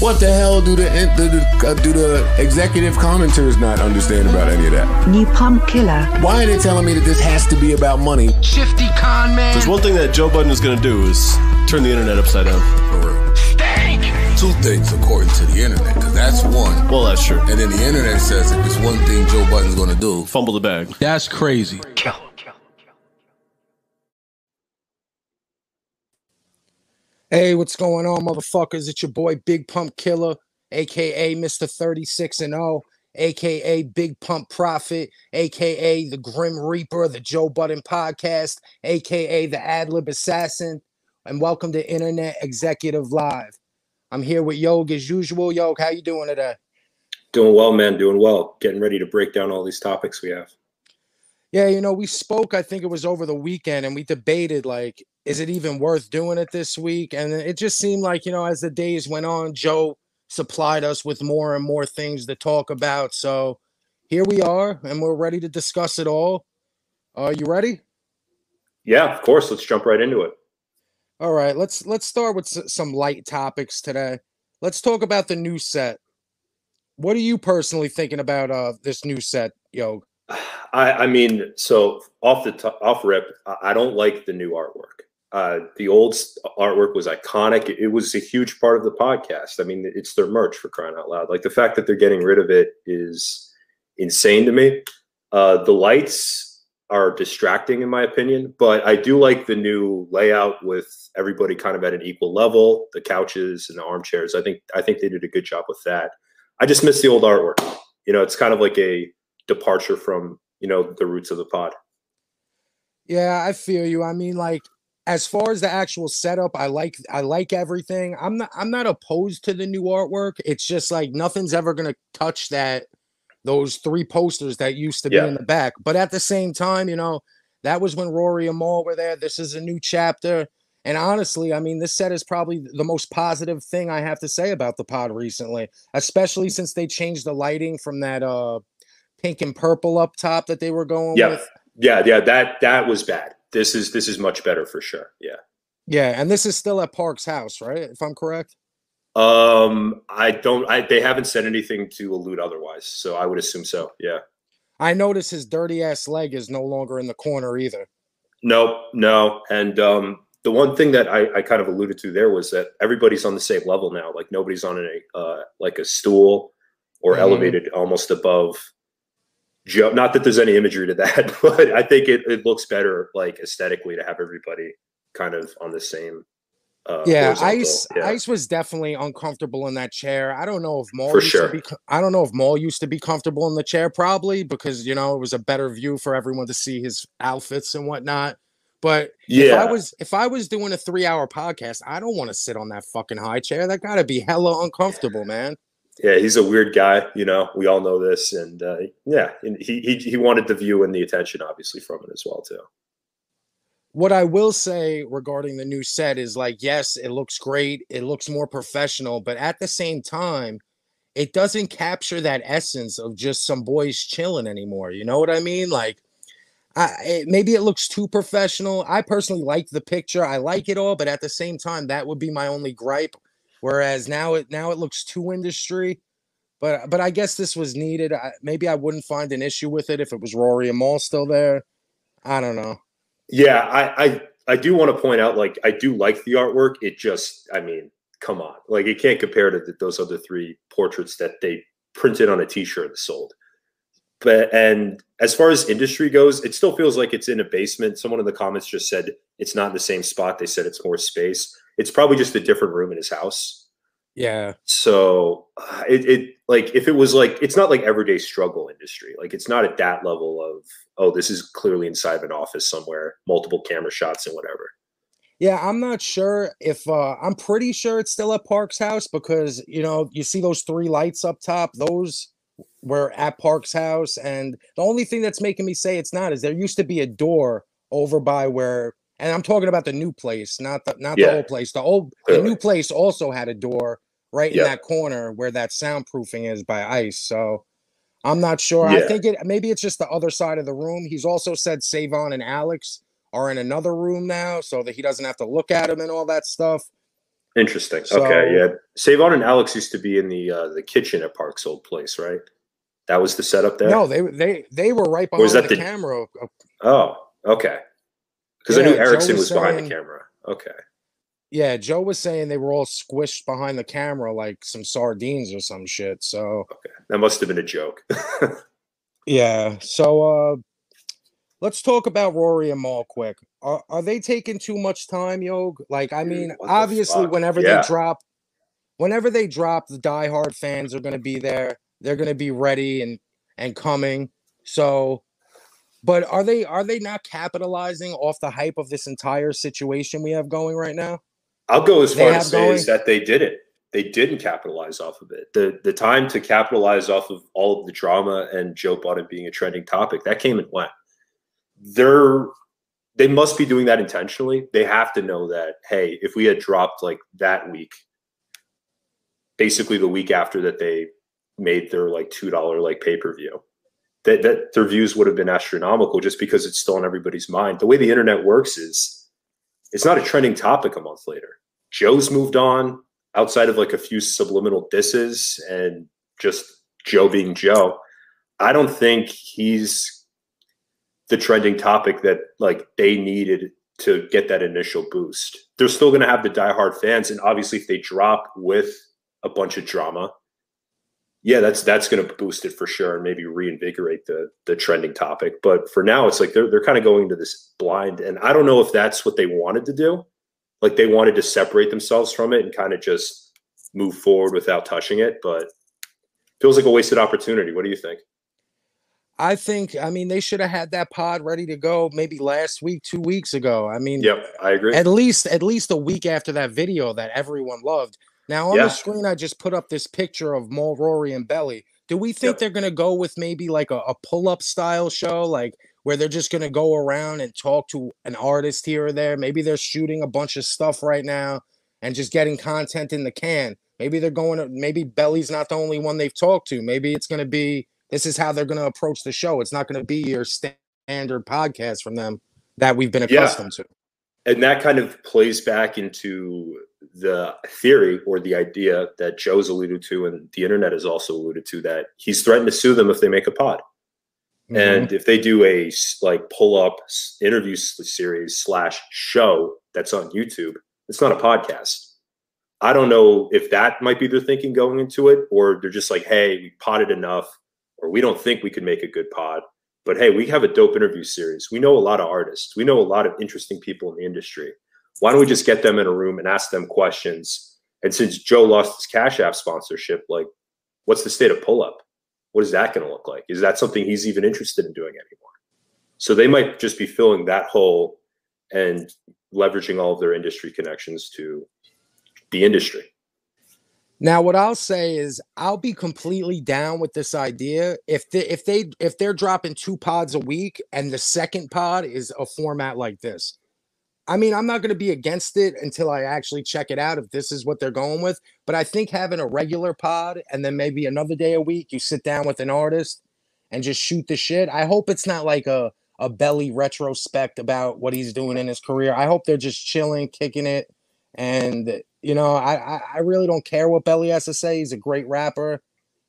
What the hell do the do the, uh, do the executive commenters not understand about any of that? New pump killer. Why are they telling me that this has to be about money? Shifty con man. There's one thing that Joe Budden is going to do is turn the internet upside down. For real. Stank. Two things according to the internet, because that's one. Well, that's true. And then the internet says if it's one thing Joe Budden's going to do, Fumble the bag. That's crazy. Kill. Hey, what's going on, motherfuckers? It's your boy Big Pump Killa, aka Mr. 36 and 0, aka Big Pump Prophet, aka the Grim Reaper, the Joe Budden Podcast, aka the Adlib Assassin, and welcome to Internet Executive Live. I'm here with Yog as usual. Yog, how you doing today? Doing well, man. Doing well. Getting ready to break down all these topics we have. Yeah, you know, we spoke, I think it was over the weekend, and we debated like, is it even worth doing it this week? And it just seemed like, you know, as the days went on, Joe supplied us with more and more things to talk about. So here we are, and we're ready to discuss it all. Are you ready? Yeah, of course. Let's jump right into it. All right, let's let's start with some light topics today. Let's talk about the new set. What are you personally thinking about uh this new set, Yo? I, I mean, so off the top, off rip, I don't like the new artwork. Uh, the old artwork was iconic. It, it was a huge part of the podcast. I mean, it's their merch for crying out loud. Like the fact that they're getting rid of it is insane to me. Uh, the lights are distracting, in my opinion, but I do like the new layout with everybody kind of at an equal level. The couches and the armchairs. I think I think they did a good job with that. I just miss the old artwork. You know, it's kind of like a departure from you know the roots of the pod. Yeah, I feel you. I mean, like as far as the actual setup, I like I like everything. I'm not I'm not opposed to the new artwork. It's just like nothing's ever gonna touch that those three posters that used to be Yeah. in the back. But at the same time, you know, that was when Rory and Mal were there. This is a new chapter. And honestly, I mean, this set is probably the most positive thing I have to say about the pod recently, especially since they changed the lighting from that uh pink and purple up top that they were going Yeah. with. Yeah, yeah, that that was bad. This is this is much better for sure. Yeah. Yeah, and this is still at Park's house, right? If I'm correct. Um, I don't. I they haven't said anything to allude otherwise, so I would assume so. Yeah. I notice his dirty ass leg is no longer in the corner either. No, no. And um, the one thing that I, I kind of alluded to there was that everybody's on the same level now. Like nobody's on a uh, like a stool or Mhm. elevated almost above Joe. Not that there's any imagery to that, but I think it, it looks better like aesthetically to have everybody kind of on the same. Uh, yeah. Ice Yeah. Ice was definitely uncomfortable in that chair. I don't know if Mal For used sure. to be I don't know if Mal used to be comfortable in the chair, probably because you know it was a better view for everyone to see his outfits and whatnot. But if Yeah. I was if I was doing a three hour podcast, I don't want to sit on that fucking high chair. That gotta be hella uncomfortable, man. Yeah, he's a weird guy. You know, we all know this, and uh, yeah, and he, he he wanted the view and the attention, obviously, from it as well too. what I will say regarding the new set is like, yes, it looks great. It looks more professional, but at the same time, it doesn't capture that essence of just some boys chilling anymore. You know what I mean? Like, I, it, maybe it looks too professional. I personally like the picture. I like it all, but at the same time, that would be my only gripe. Whereas now it now it looks too industry. But but I guess this was needed. I, maybe I wouldn't find an issue with it if it was Rory and Mal still there. I don't know. Yeah, I, I I do want to point out, like, I do like the artwork. It just, I mean, come on, like, it can't compare to th- those other three portraits that they printed on a T-shirt and sold. But and as far as industry goes, it still feels like it's in a basement. Someone in the comments just said it's not in the same spot. They said it's more space. It's probably just a different room in his house. Yeah. So uh, it, it like if it was like it's not like everyday struggle industry. Like it's not at that level of oh this is clearly inside of an office somewhere, multiple camera shots and whatever. Yeah, I'm not sure if uh I'm pretty sure it's still at Park's house because you know, you see those three lights up top, those were at Park's house and the only thing that's making me say it's not is there used to be a door over by where and I'm talking about the new place, not the not the old place. The old the new place also had a door right in that corner where that soundproofing is by ice. So I'm not sure. I think it maybe it's just the other side of the room. He's also said Savon and Alex are in another room now so that he doesn't have to look at him and all that stuff. Interesting. So- okay, yeah. Savon and Alex used to be in the uh, the kitchen at Park's old place, right? That was the setup there. No, they they they were right behind that the, the- camera. uh, Oh, okay. Because I Yeah, knew Joe Erickson was was, behind the camera. Okay. Yeah, Joe was saying they were all squished behind the camera like some sardines or some shit. So Okay. That must have been a joke. yeah, so uh let's talk about Rory and Mal quick. Are are they taking too much time, Yog? Like, I Dude, mean, obviously, fuck? whenever Yeah. they drop, whenever they drop, the diehard fans are gonna be there. They're gonna be ready and and coming. So, but are they are they not capitalizing off the hype of this entire situation we have going right now? I'll go as far have say is that they did it. They didn't capitalize off of it. The the time to capitalize off of all of the drama and Joe Budden being a trending topic, that came and went. They're they must be doing that intentionally. They have to know that, hey, if we had dropped like that week, basically the week after that they made their like two dollar like pay-per-view, that, that their views would have been astronomical just because it's still on everybody's mind. The way the internet works is it's not a trending topic a month later. Joe's moved on outside of like a few subliminal disses and just Joe being Joe. I don't think he's the trending topic that like they needed to get that initial boost. They're still going to have the diehard fans, and obviously, if they drop with a bunch of drama, yeah, that's that's going to boost it for sure, and maybe reinvigorate the the trending topic. But for now, it's like they're they're kind of going to this blind, and I don't know if that's what they wanted to do. Like they wanted to separate themselves from it and kind of just move forward without touching it, but feels like a wasted opportunity. What do you think? I think, I mean, they should have had that pod ready to go maybe last week, two weeks ago. I mean, Yep, I agree. at least at least a week after that video that everyone loved. Now on Yeah. the screen, I just put up this picture of Mal, Rory, and Belly. Do we think Yep. they're gonna go with maybe like a, a pull-up style show, like where they're just gonna go around and talk to an artist here or there? Maybe they're shooting a bunch of stuff right now and just getting content in the can. Maybe they're going to maybe Belly's not the only one they've talked to. Maybe it's gonna be this is how they're gonna approach the show. It's not gonna be your standard podcast from them that we've been Yeah. accustomed to. and that kind of plays back into the theory or the idea that Joe's alluded to and the internet has also alluded to that he's threatened to sue them if they make a pod. Mhm. And if they do a like pull up interview series slash show that's on YouTube, it's not a podcast. I don't know if that might be their thinking going into it, or they're just like, hey, we potted enough, or we don't think we could make a good pod. But hey, we have a dope interview series. We know a lot of artists. We know a lot of interesting people in the industry. Why don't we just get them in a room and ask them questions? And since Joe lost his Cash App sponsorship, like, what's the state of pull up? What is that going to look like? Is that something he's even interested in doing anymore? So they might just be filling that hole and leveraging all of their industry connections to the industry. Now, what I'll say is I'll be completely down with this idea if they if they if they're dropping two pods a week and the second pod is a format like this. I mean, I'm not going to be against it until I actually check it out if this is what they're going with. But I think having a regular pod and then maybe another day a week, you sit down with an artist and just shoot the shit. I hope it's not like a a belly retrospect about what he's doing in his career. I hope they're just chilling, kicking it, and you know, I, I I really don't care what Belly has to say. He's a great rapper.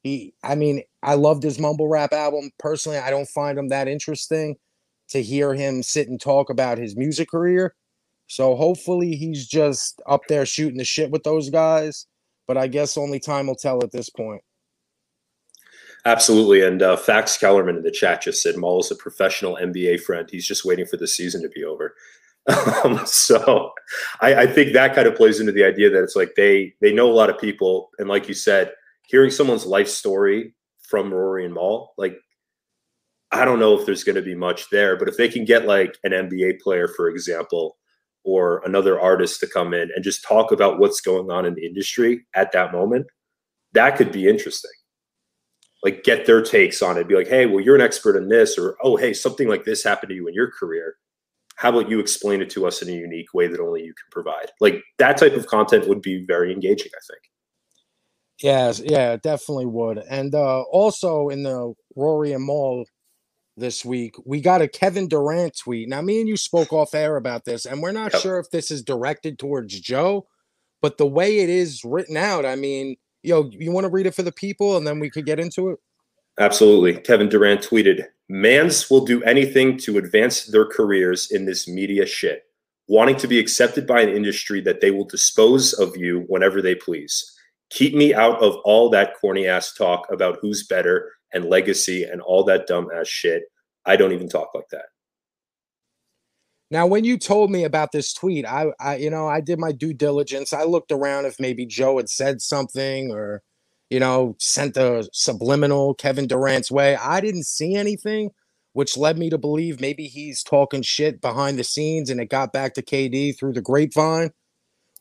He, I mean, I loved his mumble rap album. Personally, I don't find him that interesting to hear him sit and talk about his music career. So hopefully he's just up there shooting the shit with those guys. But I guess only time will tell at this point. Absolutely. And uh, Fax Kellerman in the chat just said Mal is a professional NBA friend. He's just waiting for the season to be over. Um, so I, I think that kind of plays into the idea that it's like they they know a lot of people, and like you said, hearing someone's life story from Rory and Mal, like I don't know if there's going to be much there, but if they can get like an NBA player, for example, or another artist to come in and just talk about what's going on in the industry at that moment, that could be interesting like get their takes on it. Be like, hey, well, you're an expert in this, or oh, hey, something like this happened to you in your career. How about you explain it to us in a unique way that only you can provide? Like that type of content would be very engaging, I think. Yes, yeah, definitely would. And uh also in the Rory and Mal this week, we got a Kevin Durant tweet. Now, me and you spoke off air about this, and we're not Yep. sure if this is directed towards Joe, but the way it is written out, I mean, yo, you want to read it for the people and then we could get into it? Absolutely. Kevin Durant tweeted, Mans will do anything to advance their careers in this media shit, wanting to be accepted by an industry that they will dispose of you whenever they please. Keep me out of all that corny ass talk about who's better and legacy and all that dumb ass shit. I don't even talk like that. Now, when you told me about this tweet, I, I, you know, I did my due diligence. I looked around if maybe Joe had said something or, you know, sent a subliminal Kevin Durant's way. I didn't see anything, which led me to believe maybe he's talking shit behind the scenes and it got back to KD through the grapevine.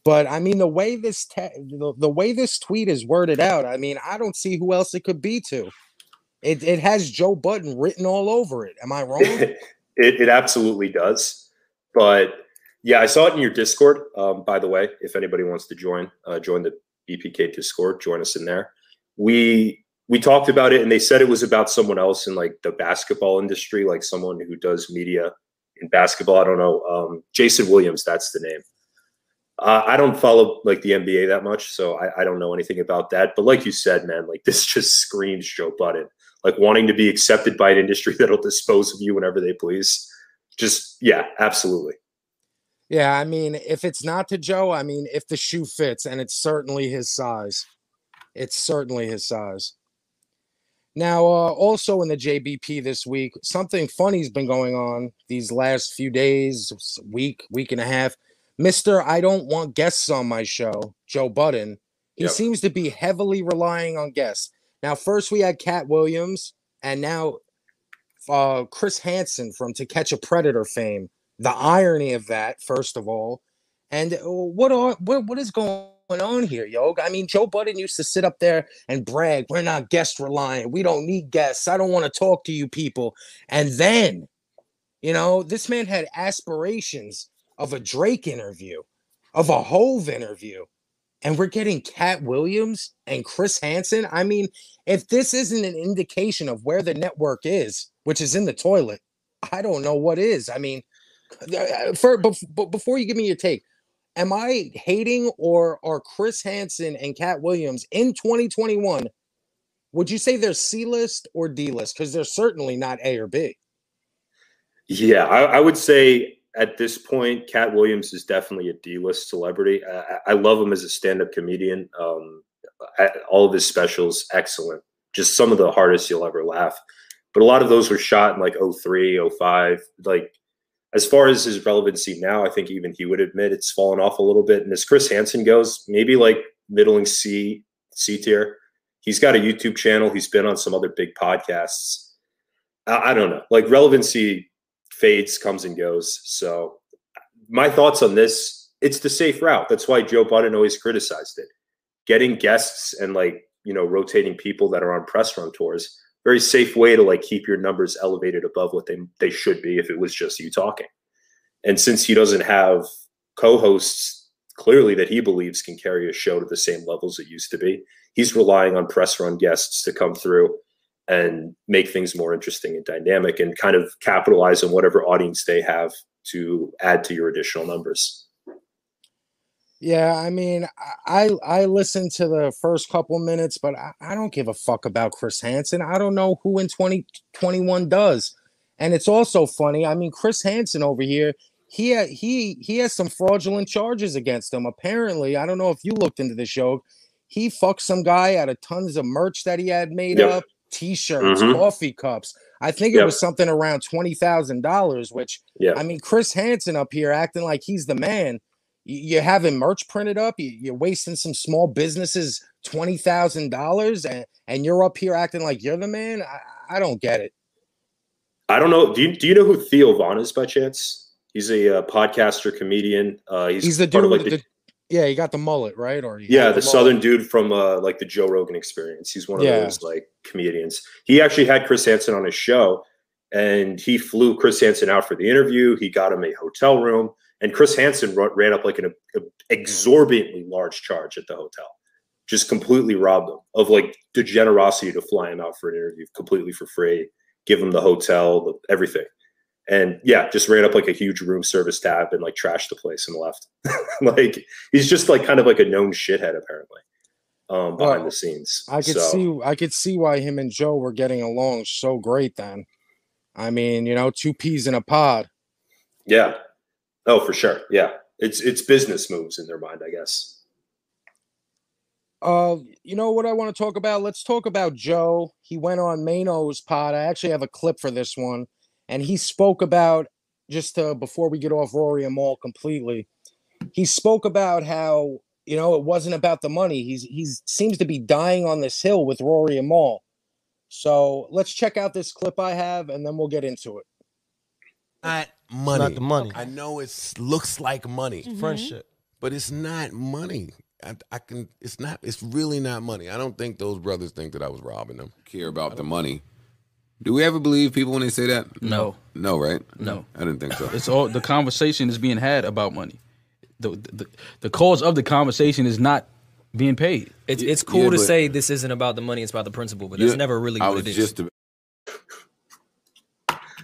But I mean, the way this te- the, the way this tweet is worded out, I mean, I don't see who else it could be to. It, it has Joe Budden written all over it. Am I wrong? it, it absolutely does. But yeah, I saw it in your Discord. Um, by the way, if anybody wants to join, uh, join the BPK Discord. Join us in there. We we talked about it, and they said it was about someone else in like the basketball industry, like someone who does media in basketball. I don't know. Um, Jason Williams, that's the name. Uh, I don't follow like the NBA that much, so I, I, don't know anything about that. But like you said, man, like this just screams Joe Budden, like wanting to be accepted by an industry that'll dispose of you whenever they please just yeah, absolutely. Yeah, I mean, if it's not to Joe, I mean, if the shoe fits, and it's certainly his size, it's certainly his size. Now, uh, also in the JBP this week, something funny's been going on these last few days, week, week and a half. Mister, I don't want guests on my show, Joe Budden. He yep. seems to be heavily relying on guests. Now, first we had Katt Williams, and now uh, Chris Hansen from To Catch a Predator fame. The irony of that, first of all, and uh, what are what what is going on here, yo? I mean, Joe Budden used to sit up there and brag, "We're not guest reliant. We don't need guests. I don't want to talk to you people." And then, you know, this man had aspirations of a Drake interview, of a Hove interview, and we're getting Katt Williams and Chris Hansen. I mean, if this isn't an indication of where the network is, which is in the toilet. I don't know what is. I mean, uh, for, but before you give me your take, am I hating or are Chris Hansen and Katt Williams in 2021? Would you say they're C list or D list? Because they're certainly not A or B. Yeah, I, I, would say at this point, Katt Williams is definitely a D list celebrity. I, I, love him as a stand up comedian. Um, all of his specials, excellent. Just some of the hardest you'll ever laugh but a lot of those were shot in like 03, 05. Like as far as his relevancy now, I think even he would admit it's fallen off a little bit. And as Chris Hansen goes, maybe like middling C C tier. He's got a YouTube channel. He's been on some other big podcasts. I, I don't know. Like relevancy fades, comes and goes. So my thoughts on this, it's the safe route. That's why Joe Budden always criticized it. Getting guests and like, you know, rotating people that are on press run tours very safe way to like keep your numbers elevated above what they they should be if it was just you talking. And since he doesn't have co-hosts clearly that he believes can carry a show to the same levels it used to be, he's relying on press run guests to come through and make things more interesting and dynamic and kind of capitalize on whatever audience they have to add to your additional numbers. Yeah, I mean, I I listened to the first couple minutes, but I, I don't give a fuck about Chris Hansen. I don't know who in 2021 does. And it's also funny. I mean, Chris Hansen over here, he ha- he he has some fraudulent charges against him. Apparently, I don't know if you looked into the show. He fucked some guy out of tons of merch that he had made yep. up, t-shirts, mm-hmm. coffee cups. I think it yep. was something around twenty thousand dollars. Which, yeah, I mean, Chris Hansen up here acting like he's the man you're having merch printed up you're wasting some small businesses $20000 and and you're up here acting like you're the man i, I don't get it i don't know do you, do you know who theo Von is by chance he's a uh, podcaster comedian uh, he's, he's the dude like the, the, yeah he got the mullet right? Or yeah the, the southern dude from uh, like the joe rogan experience. He's one of yeah. those like comedians. He actually had chris hansen on his show and he flew chris hansen out for the interview. He got him a hotel room and Chris Hansen ran up like an exorbitantly large charge at the hotel, just completely robbed him of like the generosity to fly him out for an interview completely for free, give him the hotel, the, everything. And yeah, just ran up like a huge room service tab and like trashed the place and left. like he's just like kind of like a known shithead apparently um, behind Well, the scenes. I could So, see I could see why him and Joe were getting along so great then. I mean, you know, two peas in a pod. Yeah. Oh, for sure. Yeah. It's it's business moves in their mind, I guess. Uh, you know what I want to talk about? Let's talk about Joe. He went on Mano's pod. I actually have a clip for this one, and he spoke about just uh, before we get off Rory and Mal completely. He spoke about how you know it wasn't about the money. He's he's seems to be dying on this hill with Rory and Mal. So let's check out this clip I have, and then we'll get into it. not money. Not the money. I know it looks like money, Friendship. but it's not money. I, I can. It's not. It's really not money. I don't think those brothers think that I was robbing them. care about the money. Do we ever believe people when they say that? No. No, right? No. I didn't think so. It's all the conversation is being had about money. The the, the cause of the conversation is not being paid. It's it's cool Yeah, to but- say this isn't about the money; it's about the principle. But that's Yeah, never really I what was it is. just a,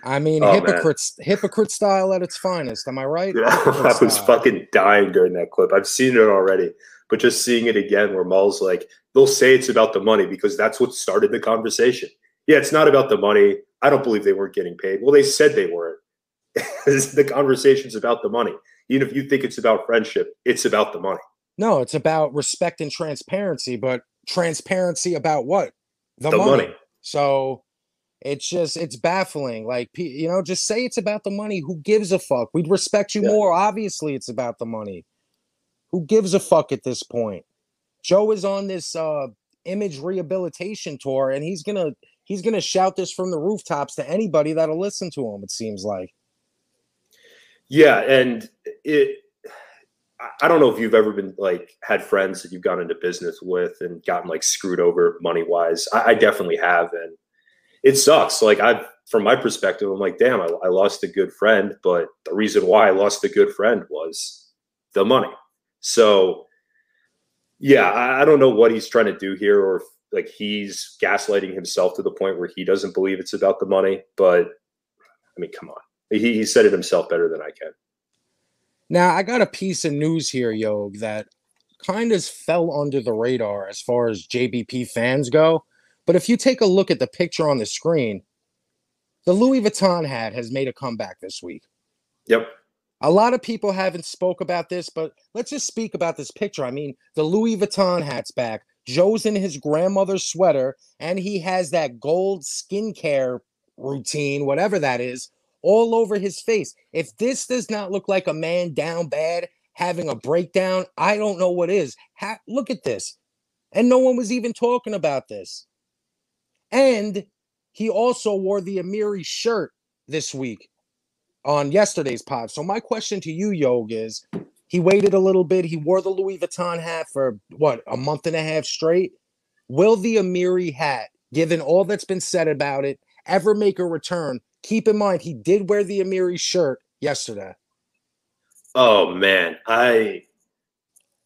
I mean, Oh, man. hypocrites, hypocrite style at its finest. Am I right? Yeah, Hypocrite I was style. fucking dying during that clip. I've seen it already, but just seeing it again where Mal's like, they'll say it's about the money because that's what started the conversation. Yeah, it's not about the money. I don't believe they weren't getting paid. Well, they said they weren't. the conversation's about the money. Even if you think it's about friendship, it's about the money. No, it's about respect and transparency, but transparency about what? The, The money. money. So it's just it's baffling. Like you know, just say it's about the money. Who gives a fuck? We'd respect you Yeah. more. Obviously, it's about the money. Who gives a fuck at this point? Joe is on this uh image rehabilitation tour, and he's gonna he's gonna shout this from the rooftops to anybody that'll listen to him. It seems like. Yeah, and it. I- I don't know if you've ever been like had friends that you've gone into business with and gotten like screwed over money wise. I, I definitely have, and it sucks. Like I've, from my perspective, I'm like, damn, I, I lost a good friend, but the reason why I lost a good friend was the money. So, yeah, I, I don't know what he's trying to do here, or if, like he's gaslighting himself to the point where he doesn't believe it's about the money. But I mean, come on, he, he said it himself better than I can. Now, I got a piece of news here, yo, that kind of fell under the radar as far as JBP fans go. But if you take a look at the picture on the screen, the Louis Vuitton hat has made a comeback this week. Yep. A lot of people haven't spoke about this, but let's just speak about this picture. I mean, the Louis Vuitton hat's back. Joe's in his grandmother's sweater, and he has that gold skincare routine, whatever that is, all over his face. If this does not look like a man down bad having a breakdown, I don't know what is. Ha- look at this. And no one was even talking about this. And he also wore the Amiri shirt this week on yesterday's pod. So my question to you, Yog, is he waited a little bit. He wore the Louis Vuitton hat for what a month and a half straight. Will the Amiri hat, given all that's been said about it, ever make a return? Keep in mind he did wear the Amiri shirt yesterday. Oh man, I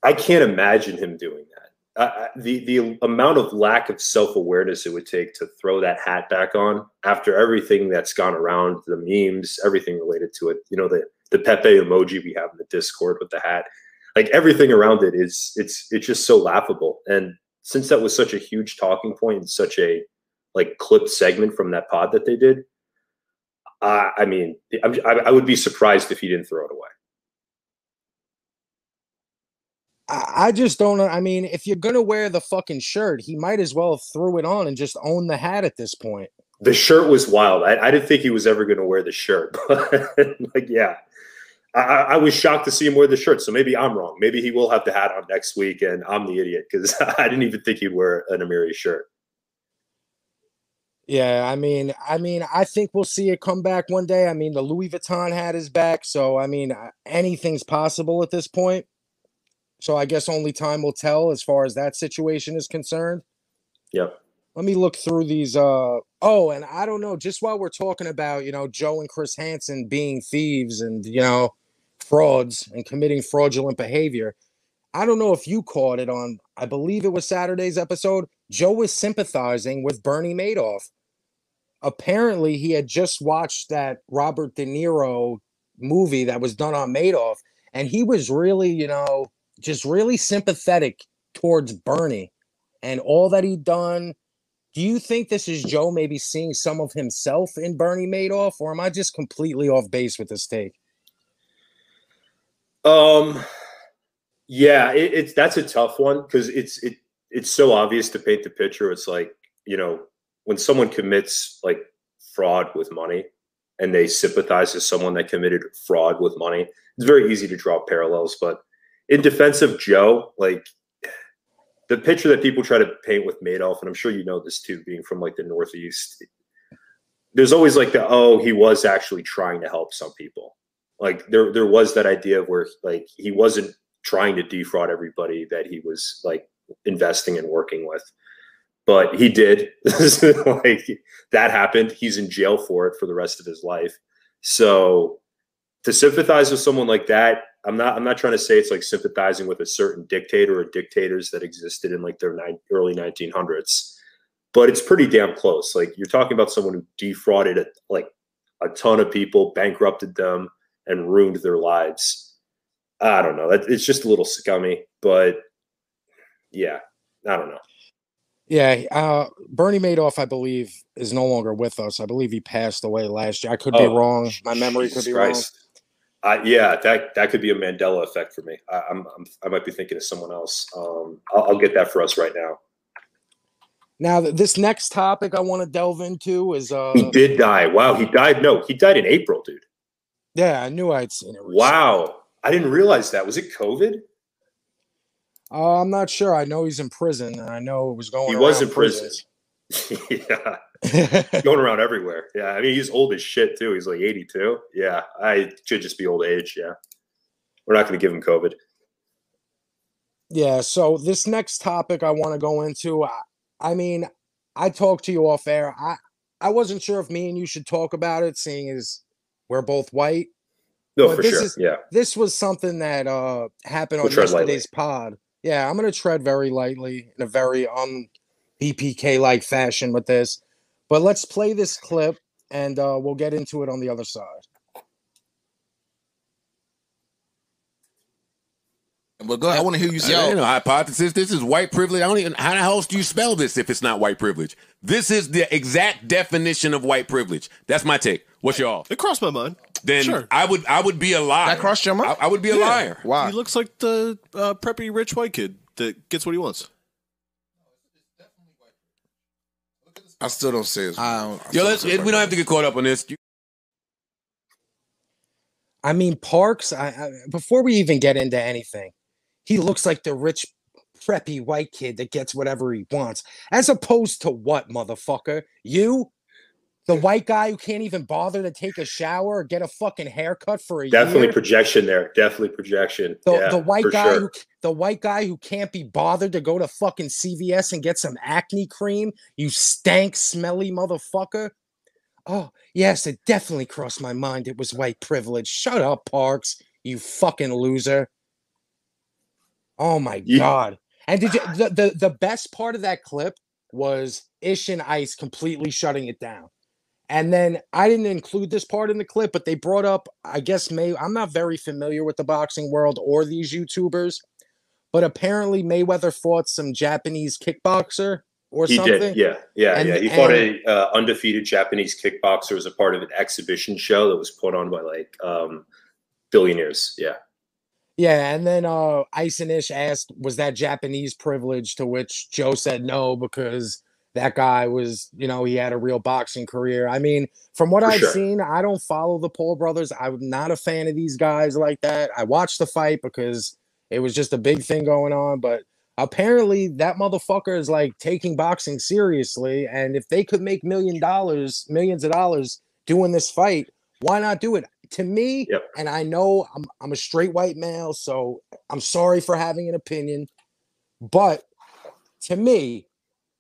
I can't imagine him doing that. I- the the amount of lack of self awareness it would take to throw that hat back on after everything that's gone around, the memes, everything related to it. You know, the the Pepe emoji we have in the Discord with the hat, like everything around it is it's it's just so laughable. And since that was such a huge talking point and such a like clip segment from that pod that they did, uh, I mean, I'm, I, I would be surprised if he didn't throw it away. I, I just don't know. I mean, if you're gonna wear the fucking shirt, he might as well throw it on and just own the hat at this point. the shirt was wild. I, I didn't think he was ever going to wear the shirt, but like, yeah, I, I was shocked to see him wear the shirt. So maybe I'm wrong. Maybe he will have the hat on next week, and I'm the idiot because I didn't even think he'd wear an Amiri shirt. Yeah, I mean, I mean, I think we'll see it come back one day. I mean, the Louis Vuitton hat is back, so I mean, anything's possible at this point. So I guess only time will tell as far as that situation is concerned. Yep. Let me look through these. Uh oh, and I don't know. Just while we're talking about you know Joe and Chris Hansen being thieves and you know frauds and committing fraudulent behavior, I don't know if you caught it on. I believe it was Saturday's episode. Joe was sympathizing with Bernie Madoff. apparently he had just watched that Robert De Niro movie that was done on Madoff, and he was really, you know, just really sympathetic towards Bernie and all that he'd done. Do you think this is Joe maybe seeing some of himself in Bernie Madoff, or am I just completely off base with this take? Um, yeah, it, it's that's a tough one because it's it it's so obvious to paint the picture. It's like you know when someone commits like fraud with money and they sympathize with someone that committed fraud with money. It's very easy to draw parallels, but in defense of Joe, like the picture that people try to paint with Madoff, and I'm sure you know this too, being from like the Northeast, there's always like the oh, he was actually trying to help some people. Like there there was that idea of where like he wasn't trying to defraud everybody that he was like investing and working with. But he did. Like that happened. He's in jail for it for the rest of his life. So to sympathize with someone like that i'm not i'm not trying to say it's like sympathizing with a certain dictator or dictators that existed in like their early 1900s but it's pretty damn close. Like you're talking about someone who defrauded a, like a ton of people bankrupted them and ruined their lives i don't know it's just a little scummy but yeah i don't know Yeah, uh, Bernie Madoff, I believe, is no longer with us. I believe he passed away last year. I could be Oh, wrong. My memory Jesus could be Christ. Uh, yeah, that that could be a Mandela effect for me. I, I'm, I'm I might be thinking of someone else. Um, I'll, I'll get that for us right now. Now, this next topic I want to delve into is uh, He did die. Wow, he died. No, he died in April, dude. Yeah, I knew I'd seen it. recently. Wow, I didn't realize that. Was it COVID? Uh, I'm not sure. I know he's in prison, and I know it was going. He was in prison. yeah, going around everywhere. Yeah, I mean he's old as shit too. He's like 82. Yeah, I should just be old age. Yeah, we're not going to give him COVID. Yeah, so this next topic I want to go into, I, I mean, I talked to you off air. I I wasn't sure if me and you should talk about it, seeing as we're both white. No, But for this sure. is- yeah, This was something that uh happened on We'll tread lightly. yesterday's pod. Yeah, I'm gonna tread very lightly in a very un BPK like fashion with this. But let's play this clip and uh we'll get into it on the other side. But go ahead. I want to hear you say. You know, hypothesis. This is white privilege. I don't even. How the hell do you spell this if it's not white privilege? This is the exact definition of white privilege. That's my take. What's y'all? It crossed my mind. Then Sure. I would. I would be a liar. That crossed your mind? I, I would be a Yeah. liar. Why? He looks like the uh, preppy rich white kid that gets what he wants. I still don't say it. I don't, Yo, let's. say it's We don't have to get caught up on this. You- I mean, Parks, I, I before we even get into anything, he looks like the rich preppy white kid that gets whatever he wants. As opposed to what, motherfucker? You? The white guy who can't even bother to take a shower or get a fucking haircut for a definitely year? projection there. Definitely projection. The, yeah, the white guy sure. who the white guy who can't be bothered to go to fucking CVS and get some acne cream, you stank smelly motherfucker. Oh, yes, it definitely crossed my mind it was white privilege. Shut up, Parks, you fucking loser. Oh my You- god. And did you the, the the best part of that clip was Ish and Ice completely shutting it down. And then I didn't include this part in the clip, but they brought up, I guess, May. I'm not very familiar with the boxing world or these YouTubers, but apparently Mayweather fought some Japanese kickboxer or He something. did, yeah, yeah, And- yeah. He fought and- a uh, undefeated Japanese kickboxer as a part of an exhibition show that was put on by like um, billionaires. Yeah, Yeah, and then uh Ice and Ish asked, was that Japanese privilege? To which Joe said no, because that guy was, you know, he had a real boxing career. I mean, from what For I've sure. seen, I don't follow the Paul brothers. I'm not a fan of these guys like that. I watched the fight because it was just a big thing going on, but apparently that motherfucker is like taking boxing seriously. And if they could make million dollars, millions of dollars doing this fight, why not do it? To me, Yep. and I know I'm I'm a straight white male, so I'm sorry for having an opinion, but to me,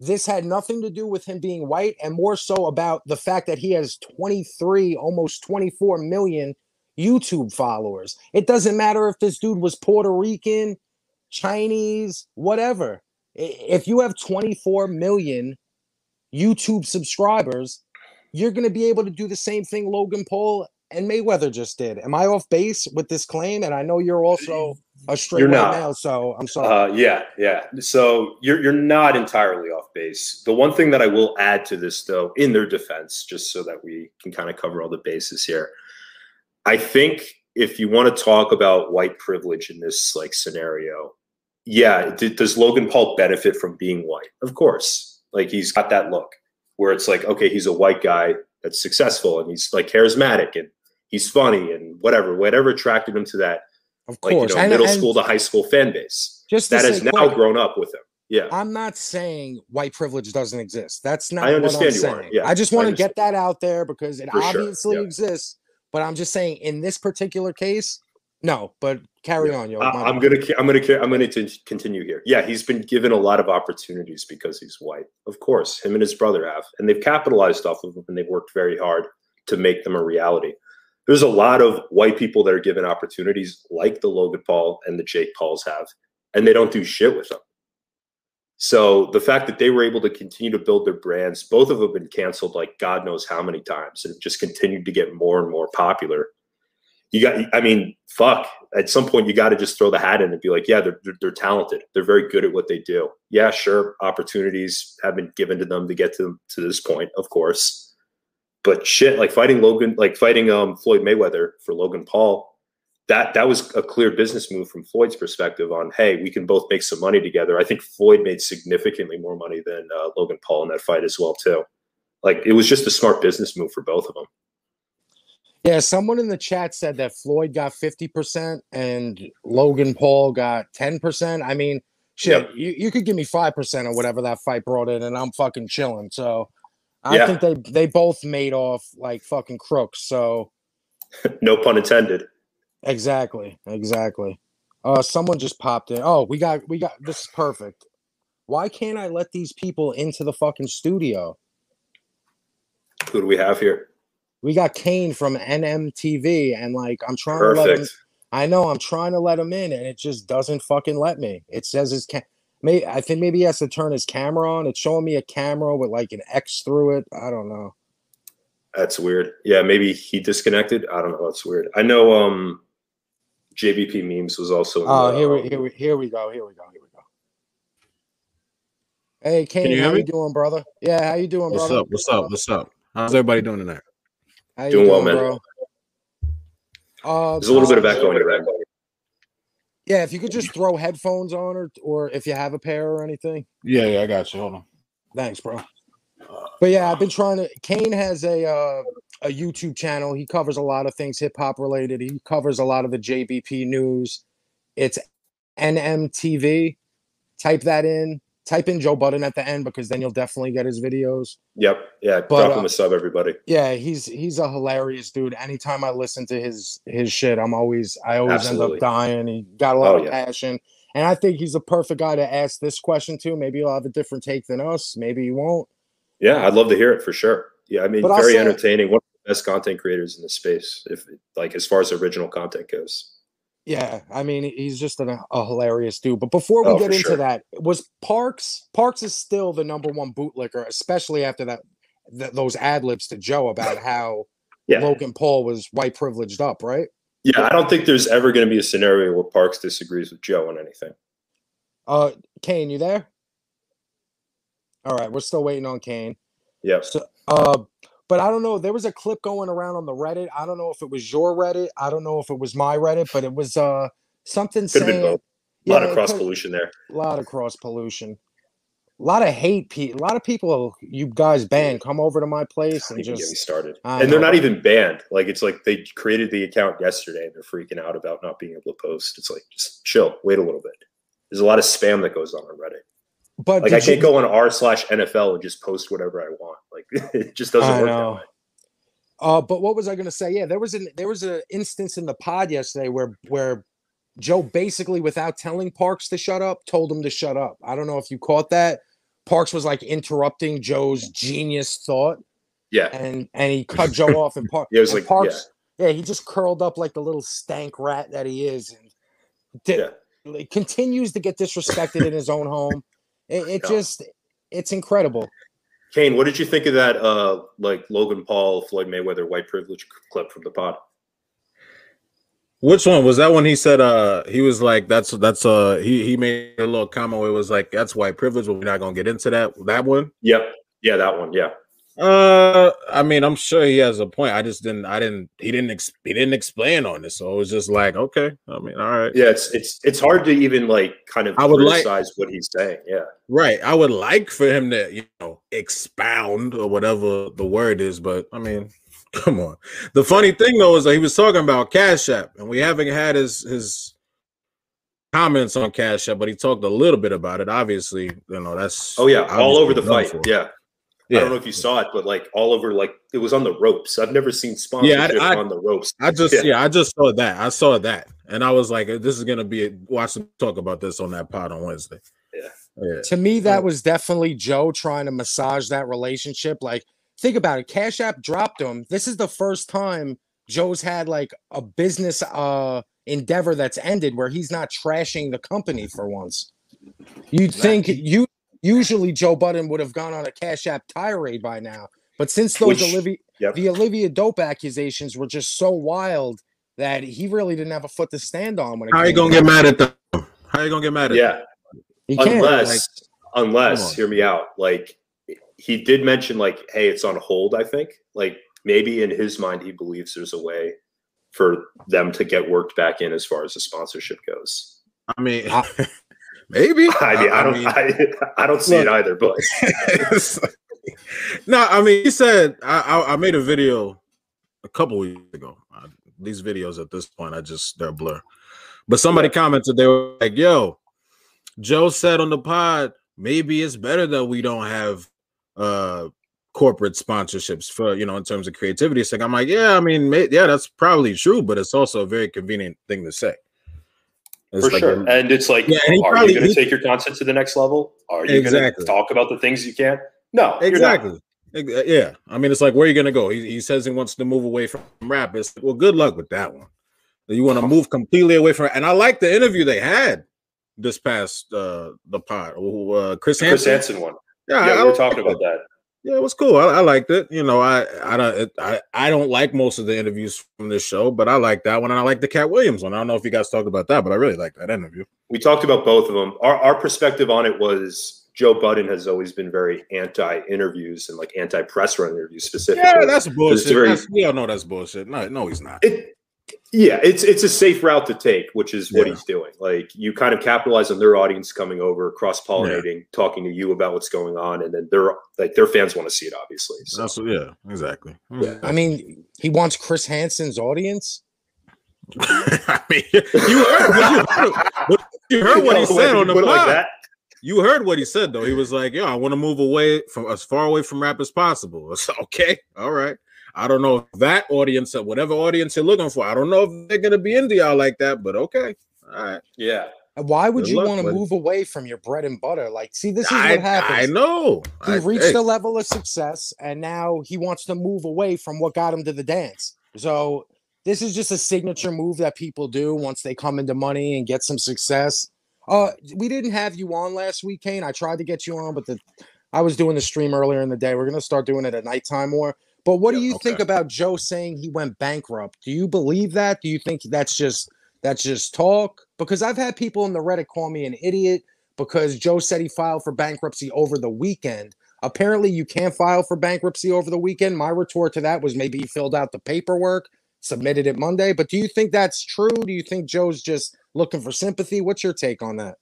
this had nothing to do with him being white and more so about the fact that he has 23, almost 24 million YouTube followers. It doesn't matter if this dude was Puerto Rican, Chinese, whatever. If you have 24 million YouTube subscribers, you're going to be able to do the same thing Logan Paul and Mayweather just did. Am I off base with this claim? And I know you're also a straight You're not. male, so I'm sorry. Uh, yeah, yeah. So you're you're not entirely off base. The one thing that I will add to this, though, in their defense, just so that we can kind of cover all the bases here, I think if you want to talk about white privilege in this like scenario, yeah, d- does Logan Paul benefit from being white? Of course, like he's got that look where it's like, okay, he's a white guy that's successful and he's like charismatic and he's funny and whatever, whatever attracted him to that of like course. you know And- middle and school to high school fan base just that has say now grown up with him. Yeah, I'm not saying white privilege doesn't exist. That's not I understand what I'm you saying. Yeah, I just want to get that out there because it For sure, obviously yeah. exists. But I'm just saying in this particular case, no. But carry on, yo. I'm gonna, I'm gonna, I'm gonna continue here. Yeah, he's been given a lot of opportunities because he's white. Of course, him and his brother have, and they've capitalized off of them, and they've worked very hard to make them a reality. There's a lot of white people that are given opportunities, like the Logan Paul and the Jake Pauls have, and they don't do shit with them. So the fact that they were able to continue to build their brands, both of them have been canceled like God knows how many times, and just continued to get more and more popular. You got, I mean, fuck. At some point, you got to just throw the hat in and be like, yeah, they're, they're they're talented. They're very good at what they do. Yeah, sure, opportunities have been given to them to get to to this point, of course. But shit, like fighting Logan, like fighting um Floyd Mayweather for Logan Paul, that that was a clear business move from Floyd's perspective on hey we can both make some money together. I think Floyd made significantly more money than uh, Logan Paul in that fight as well too. Like it was just a smart business move for both of them. Yeah, someone in the chat said that Floyd got 50% and Logan Paul got 10%. I mean, shit, Yep. you, you could give me 5% or whatever that fight brought in, and I'm fucking chilling. So I Yeah. think they they both made off like fucking crooks. So no pun intended. exactly, exactly. Uh someone just popped in. Oh, we got we got this is perfect. Why can't I let these people into the fucking studio? Who do we have here? We got Kane from NMTV, and like I'm trying to let him. I know I'm trying to let him in, and it just doesn't fucking let me. It says it's. cam. May I think maybe he has to turn his camera on. It's showing me a camera with like an X through it. I don't know. That's weird. Yeah, maybe he disconnected. I don't know. That's weird. I know um JBP memes was also. Oh, the, here we um, here we here we go. Here we go. Here we go. Hey Kane, you hear how me? you doing, brother? Yeah, how you doing, brother? What's brother? up? What's up? What's up? How's everybody doing tonight? How you Doing well, man. bro? Uh, There's a little bit of uh, echo in your end. Yeah, if you could just throw headphones on, or or if you have a pair or anything. Yeah, yeah, I got you. Hold on. Thanks, bro. But yeah, I've been trying to. Kane has a uh, a YouTube channel. He covers a lot of things hip hop related. He covers a lot of the JBP news. It's NMTV. Type that in. Type in Joe Budden at the end because then you'll definitely get his videos. Yep. Yeah. But, drop uh, him a sub, everybody. Yeah, he's he's a hilarious dude. Anytime I listen to his his shit, I'm always I always end up dying. He got a lot Oh, of yeah. passion. And I think he's a perfect guy to ask this question to. Maybe he'll have a different take than us. Maybe he won't. Yeah, I'd love to hear it for sure. Yeah, I mean, But very entertaining. One of the best content creators in the space, if like as far as original content goes. Yeah, I mean, he's just an, a hilarious dude. But before we Oh, get into sure. that, was Parks? Parks is still the number one bootlicker, especially after that th- those ad libs to Joe about how Yeah. Logan Paul was white privileged up, right? Yeah, I don't think there's ever going to be a scenario where Parks disagrees with Joe on anything. Uh, Kane, you there? All right, we're still waiting on Kane. Yeah. So, uh, but I don't know. There was a clip going around on the Reddit. I don't know if it was your Reddit. I don't know if it was my Reddit, but it was uh something Could have been saying both. A lot Yeah, of cross pollution there. a lot of cross pollution. A lot of hate. Pe- a lot of people. You guys banned. Come over to my place and Don't get me started. I And they're not even banned. Like it's like they created the account yesterday and they're freaking out about not being able to post. It's like just chill, wait a little bit. There's a lot of spam that goes on on Reddit. But Like I can't go on r slash NFL and just post whatever I want. Like it just doesn't I work that know. way. Uh, but what was I going to say? Yeah, there was an there was an instance in the pod yesterday where where Joe basically, without telling Parks to shut up, told him to shut up. I don't know if you caught that. Parks was like interrupting Joe's genius thought, Yeah. and and he cut Joe off. And, Par- Yeah, it was like- Parks, yeah. he just curled up like the little stank rat that he is, and did, Yeah. like, continues to get disrespected in his own home. It, it Yeah. just, it's incredible. Kane, what did you think of that? Uh, like Logan Paul, Floyd Mayweather, white privilege clip from the pod. Which one was that? When he said, "Uh, he was like, that's that's uh, he he made a little comment where it was like, that's white privilege, but we're not gonna get into that that one." Yep. Yeah, that one. Yeah. Uh, I mean, I'm sure he has a point. I just didn't. I didn't. He didn't. Ex- he didn't explain on this, so it was just like, okay. I mean, all right. Yeah, it's it's it's hard to even like kind of I would like- criticize what he's saying. Yeah. Right. I would like for him to, you know, expound or whatever the word is, but I mean, come on. The funny thing though is that he was talking about Cash App, and we haven't had his his comments on Cash App, but he talked a little bit about it. Obviously, you know, that's Oh yeah, all over the fight. for. Yeah. I don't know if you saw it, but like all over, like it was on the ropes. I've never seen sponsorship I- on the ropes. I just Yeah. yeah. I just saw that. I saw that. And I was like, this is gonna be a, watch them talk about this on that pod on Wednesday. Yeah. Yeah. To me, that was definitely Joe trying to massage that relationship. Like, think about it. Cash App dropped him. This is the first time Joe's had like a business uh endeavor that's ended where he's not trashing the company for once. You'd think you usually Joe Budden would have gone on a Cash App tirade by now. But since those Which- Olivia Yep. the Olivia Dope accusations were just so wild that he really didn't have a foot to stand on when it How you gonna to- get mad at them? How are you gonna get mad at them? Yeah. Unless Come unless hear me out like he did mention like hey it's on hold i think like maybe in his mind he believes there's a way for them to get worked back in as far as the sponsorship goes I mean, maybe. i mean i don't mean- I, I don't see it either but no, I mean, he said I, I, I made a video a couple weeks ago. I, these videos at this point, I just they're a blur. But somebody commented they were like, "Yo, Joe said on the pod, maybe it's better that we don't have uh corporate sponsorships for you know in terms of creativity." So I'm like, "Yeah, I mean, may, yeah, that's probably true, but it's also a very convenient thing to say." It's for like sure a- and it's like Yeah, and are probably- you going to take your content to the next level are you Exactly. going to talk about the things you can't? no you're not. Exactly. Uh, Yeah. I mean, it's like, where are you going to go? He, he says he wants to move away from rap. It's well, good luck with that one. You want to move completely away from And I like the interview they had this past uh the pod. Uh, Chris chris Hansen. hansen one Yeah, yeah I, we I were talking about that Yeah, it was cool. I, I liked it. You know, I I don't I, I don't like most of the interviews from this show, but I like that one. And I like the Katt Williams one. I don't know if you guys talked about that, but I really like that interview. we talked about both of them. Our, our perspective on it was Joe Budden has always been very anti interviews and like anti press run interviews specifically. Yeah, that's bullshit. very- That's- we all know that's bullshit. No, no, he's not. it, yeah, it's it's a safe route to take, which is what Yeah. he's doing. Like you kind of capitalize on their audience coming over, cross pollinating, talking to you about what's going on, and then they're like their fans want to see it, obviously. So That's yeah, exactly. Hmm. I mean, he wants Chris Hansen's audience. I mean, you heard, you heard, what- you heard what he said on the you like pod. that, You heard what he said though. He was like, "Yo, I want to move away from as far away from rap as possible." It's okay, all right. I don't know if that audience, or whatever audience you're looking for, I don't know if they're gonna be into y'all like that, but okay, all right. yeah. Why would Good you want to move away from your bread and butter? Like, see, this is I, what happens. I know. He I- reached hey, a level of success, and now he wants to move away from what got him to the dance. So this is just a signature move that people do once they come into money and get some success. Uh, we didn't have you on last week, Kane. I tried to get you on, but the I was doing the stream earlier in the day. We're gonna start doing it at nighttime more. But what do you think about Joe saying he went bankrupt? Do you believe that? Do you think that's just that's just talk? Because I've had people in the Reddit call me an idiot because Joe said he filed for bankruptcy over the weekend. Apparently, you can't file for bankruptcy over the weekend. My retort to that was maybe he filled out the paperwork, submitted it Monday. But do you think that's true? Do you think Joe's just looking for sympathy? What's your take on that?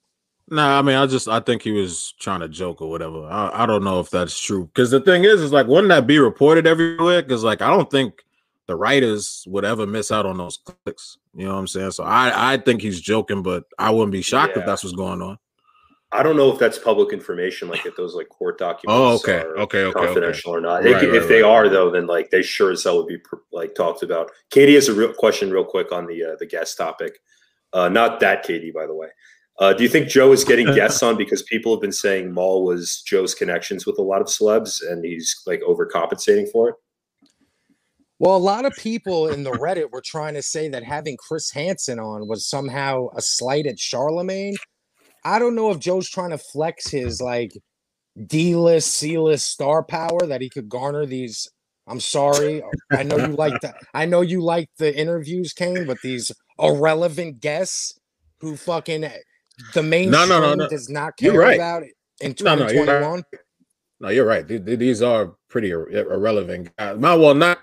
Nah, I mean, I just I think he was trying to joke or whatever. I, I don't know if that's true. Because the thing is, is like, wouldn't that be reported everywhere? Because like, I don't think the writers would ever miss out on those clicks. You know what I'm saying? So I I think he's joking, but I wouldn't be shocked Yeah. if that's what's going on. I don't know if that's public information, like if those like court documents Oh, okay. are Okay, okay, confidential or not. Right, if, right, if they right. are, though, then like they sure as hell would be like talked about. Katie has a real question, real quick, on the uh, the guest topic. Uh, not that Katie, by the way. Uh, do you think Joe is getting guests on because people have been saying Mal was Joe's connections with a lot of celebs and he's like overcompensating for it? Well, a lot of people in the Reddit were trying to say that having Chris Hansen on was somehow a slight at Charlemagne. I don't know if Joe's trying to flex his like D-list, C-list star power that he could garner these. I'm sorry, I know you like the I know you like the interviews, Kane, but these irrelevant guests who fucking the mainstream No, no, no, no. does not You're care right. about it in No, no, you're right. 2021. No, you're right. Th- th- These are pretty irrelevant. guys. Well, not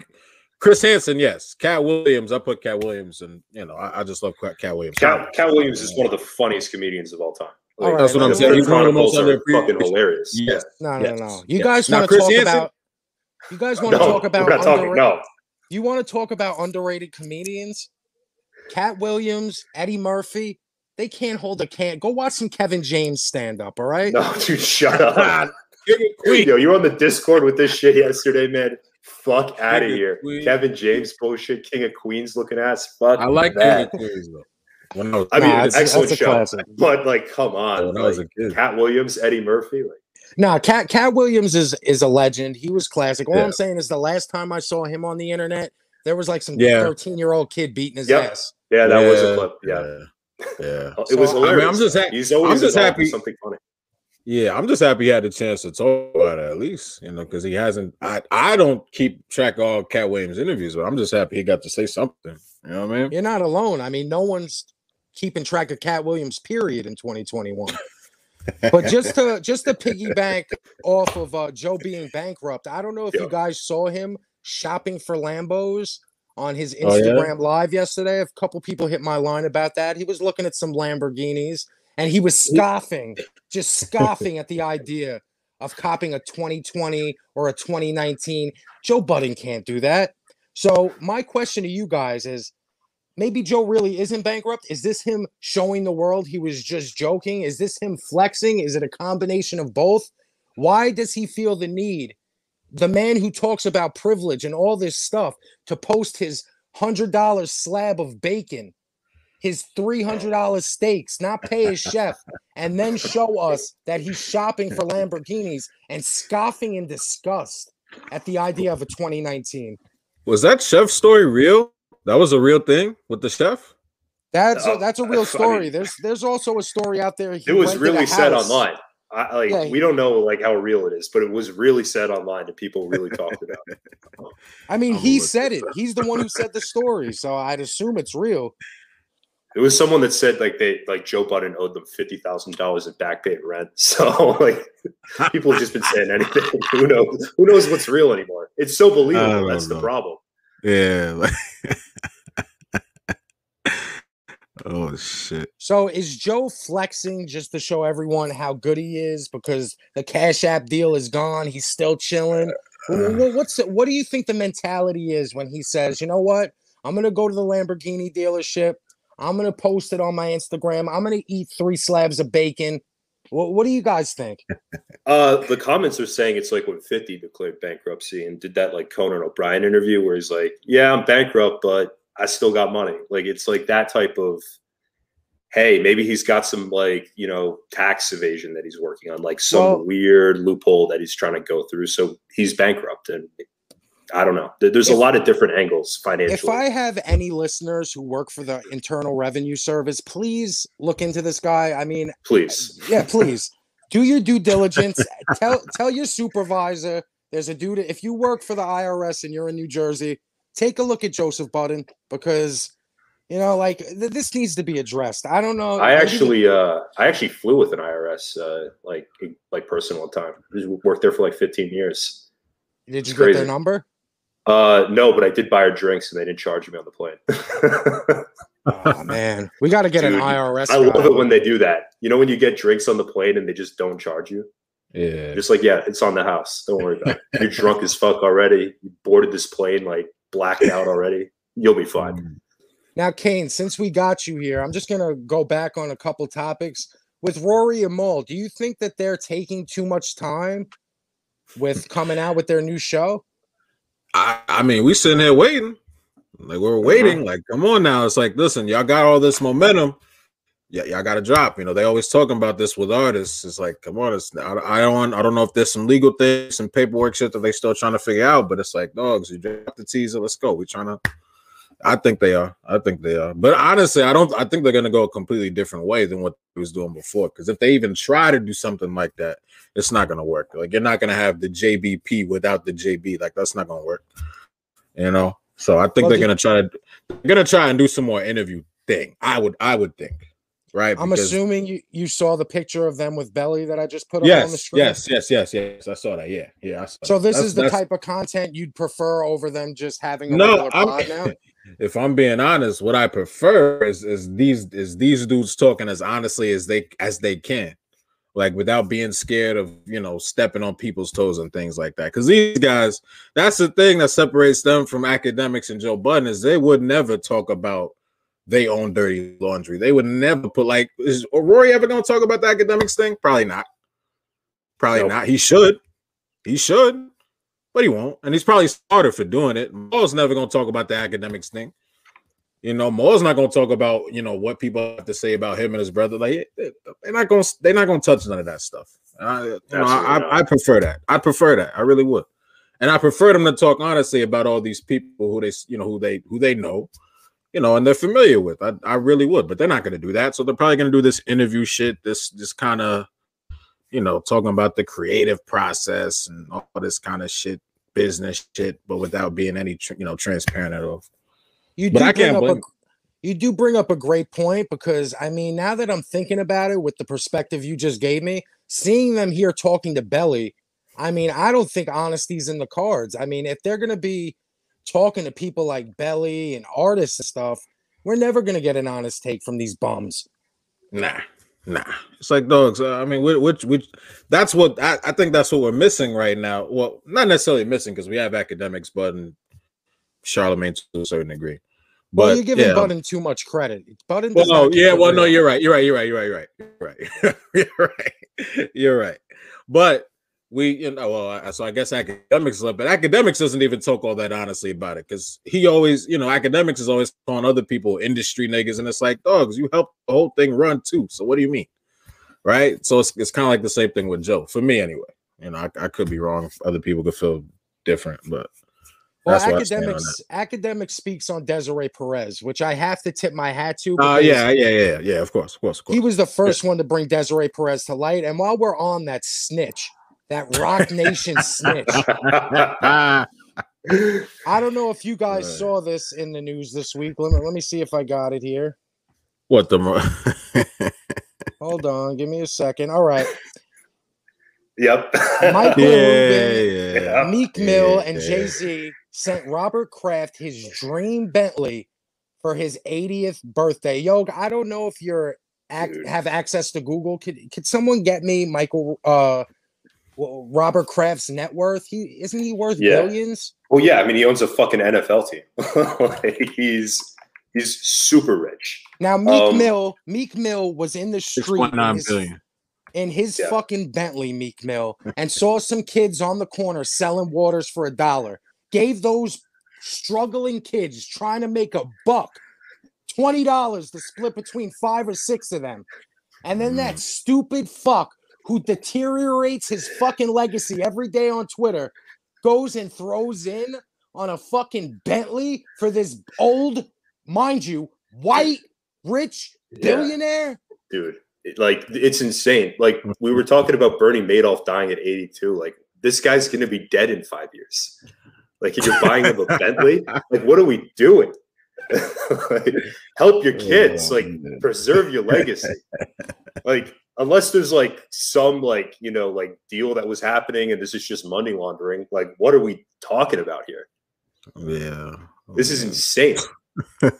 Chris Hansen. Yes, Katt Williams. I put Katt Williams, and you know, I, I just love Cat, Katt Williams. Cat, Katt Williams is one of the funniest comedians of all time. All right, That's what I'm no, saying. He's one of the most Chronicles are underappreciated- fucking hilarious. Yes. No, Yes. no, no. You Yes. guys want to talk Hansen- about you guys want No, to talk about we're not talking. No, you want to talk about underrated comedians? Katt Williams, Eddie Murphy, they can't hold a can. Go watch some Kevin James stand up, all right? no, dude, shut up. King of Queens. Yo, you were on the Discord with this shit yesterday, man. Fuck out of here. Queens. Kevin James bullshit, King of Queens looking ass. Fuck I like King that. of Queens though. When I was, I mean, Nah, it's- excellent that's show. classic. But like, come on, when I was like, a kid. Katt Williams, Eddie Murphy, like, Nah, Cat Katt Williams is is a legend. He was classic. All Yeah. I'm saying is the last time I saw him on the internet, there was like some Yeah. 13 year old kid beating his Yep. ass. yeah, that was a clip. Yeah, yeah, yeah. it was So, I mean, hilarious. I'm just ha- He's always I'm just happy- with something funny. Yeah, I'm just happy he had the chance to talk about it at least, you know, because he hasn't. I I don't keep track of all Katt Williams interviews, but I'm just happy he got to say something. You know what I mean? You're not alone. I mean, no one's keeping track of Katt Williams, period, in 2021. but just to just to piggyback off of uh, Joe being bankrupt, I don't know if Yeah. you guys saw him shopping for Lambos on his Oh, yeah? Instagram live yesterday. A couple people hit my line about that. He was looking at some Lamborghinis and he was scoffing, just scoffing at the idea of copying a 2020 or a 2019. Joe Budden can't do that. So my question to you guys is maybe Joe really isn't bankrupt. Is this him showing the world he was just joking? Is this him flexing? Is it a combination of both? Why does he feel the need, the man who talks about privilege and all this stuff, to post his $100 slab of bacon, his $300 steaks, not pay his chef, and then show us that he's shopping for Lamborghinis and scoffing in disgust at the idea of a 2019? Was that chef story real? That was a real thing with the chef. That's a, Oh, that's a I real mean- story. there's there's also a story out there. he It was really said online. I, like Yeah, we don't know like how real it is, but it was really said online and people really talked about it. I mean, I'm he said it. He's the one who said the story, so I'd assume it's real. It was someone that said like they like Joe Budden owed them fifty thousand dollars in back paid rent. So like people have just been saying anything. Who knows? Who knows what's real anymore? It's so believable. don't That's the problem. Yeah. like- oh shit. So is Joe flexing just to show everyone how good he is because the Cash App deal is gone? He's still chilling. Wh- wh- What's what do you think the mentality is when he says, you know what? I'm gonna go to the Lamborghini dealership. I'm gonna post it on my Instagram. I'm gonna eat three slabs of bacon. What, what do you guys think? Uh, the comments are saying it's like when 50 declared bankruptcy and did that like Conan O'Brien interview where he's like, Yeah, I'm bankrupt, but I still got money. Like it's like that type of hey, maybe he's got some like, you know, tax evasion that he's working on, like some Well- weird loophole that he's trying to go through. So he's bankrupt and I don't know. There- There's a lot of different angles financially. If I have any listeners who work for the Internal Revenue Service, please look into this guy. I mean, Please. Uh, yeah, please do your due diligence. tell tell your supervisor there's a dude. If you work for the IRS and you're in New Jersey, take a look at Joseph Budden because you know, like th- this needs to be addressed. I don't know. I maybe- actually, uh, I actually flew with an IRS, uh, like, like person one time. Just worked there for like 15 years. did you it's get their number? Uh, no, but I did buy her drinks and they didn't charge me on the plane. Oh man, we got to get Dude, an IRS. I love guy. it when they do that. You know, when you get drinks on the plane and they just don't charge you. Yeah. Just like, yeah, it's on the house. Don't worry about it. You're drunk as fuck already. You boarded this plane like blacked out already. You'll be fine. Mm. Now, Kane, since we got you here, I'm just gonna go back on a couple topics with Rory and Mal. Do you think that they're taking too much time with coming out with their new show? I, I mean, we sitting here waiting. Like we're waiting. Uh-huh. Like, come on now. It's like, listen, y'all got all this momentum. Yeah, y'all got to drop. You know, they always talking about this with artists. It's like, come on. It's I, I don't I don't know if there's some legal things, some paperwork shit that they still trying to figure out. But it's like, dogs, you drop the teaser. Let's go. We trying to. I think they are. I think they are. But honestly, I don't. I think they're to go a completely different way than what he was doing before. Because if they even try to do something like that, it's not to work. Like you're not to have the JBP without the JB. Like that's not to work. You know. So I think Well, they're to try to. They're to try and do some more interview thing. I would. I would think. Right. I'm Because- assuming you, you saw the picture of them with Belly that I just put up on the screen. Yes. Yes. Yes. Yes. I saw that. Yeah. Yeah. I saw So this That's- is the that's- type of content you'd prefer over them just having a No, I'm, pod now. if I'm being honest, what I prefer is is these is these dudes talking as honestly as they as they can, like without being scared of you know stepping on people's toes and things like that. Because these guys, that's the thing that separates them from Akademiks and Joe Budden is they would never talk about they own dirty laundry. They would never put like is Rory ever gonna talk about the Akademiks thing? Probably not. Probably Nope. not. He should. He should but he won't. And he's probably smarter for doing it. Mo's never going to talk about the Akademiks thing. You know, Mo's not going to talk about you know what people have to say about him and his brother. Like they- they're not going. to They're not going to touch none of that stuff. I, you know. I, I prefer that. I prefer that. I really would. And I prefer them to talk honestly about all these people who they, you know, who they who they know, you know, and they're familiar with. I, I really would, but they're not going to do that. So they're probably going to do this interview shit. This this kind of, you know, talking about the creative process and all this kind of shit, business shit, but without being any, you know, transparent at all. You But do I bring can't up a, you do bring up a great point because I mean, now that I'm thinking about it with the perspective you just gave me, seeing them here talking to Belly, I mean, I don't think honesty's in the cards. I mean, if they're gonna be talking to people like Belly and artists and stuff, we're never gonna get an honest take from these bums. Nah, nah. It's like dogs. Uh, I mean, which, which, that's what I, I think that's what we're missing right now. Well, not necessarily missing because we have Akademiks, but and Charlemagne to a certain degree. But well, you're giving yeah. Budden too much credit. Budden Well, no, yeah, well, no, you're right. You're right. You're right. You're right. You're right. You're right. you're right. You're right. But we, you know, well, so I guess Akademiks love, but Akademiks doesn't even talk all that honestly about it because he always, you know, Akademiks is always calling other people industry niggas, and it's like, dogs, you help the whole thing run too. So what do you mean? Right. So it's, it's kind of like the same thing with Joe for me anyway. You know, I, I could be wrong. Other people could feel different, but Well, that's what I stand on Akademiks Akademiks speaks on Desiree Perez, which I have to tip my hat to. Oh because yeah, yeah, yeah, yeah. Of course, of course, of course. He was the first one to bring Desiree Perez to light. And while we're on that snitch, that Roc Nation snitch, I don't know if you guys Right. saw this in the news this week. Let me let me see if I got it here. what the? mo- Hold on, give me a second. All right. Yep. Michael yeah, Rubin, yeah, yeah. Meek Mill, and Yeah. Jay Z sent Robert Kraft his dream Bentley for his 80th birthday. Yo, I don't know if you're ac- have access to Google. Could could someone get me Michael uh w- Robert Kraft's net worth? He isn't he worth Yeah. billions? well, yeah. I mean, he owns a fucking NFL team. like, he's he's super rich. Now Meek Um, Mill, Meek Mill was in the street point in his, billion. in his Yeah. fucking Bentley, Meek Mill, and saw some kids on the corner selling waters for a dollar. Gave those struggling kids trying to make a buck twenty dollars to split between five or six of them, and then that stupid fuck who deteriorates his fucking legacy every day on Twitter goes and throws in on a fucking Bentley for this old, mind you, white, rich Yeah. billionaire. dude. It- like it's insane. Like we were talking about Bernie Madoff dying at 82. Like this guy's gonna be dead in five years. Like if you're buying him a Bentley, like what are we doing? Like, help your kids, Oh, like preserve your legacy. Like unless there's like some like you know like deal that was happening and this is just money laundering. Like what are we talking about here? Yeah. This is insane.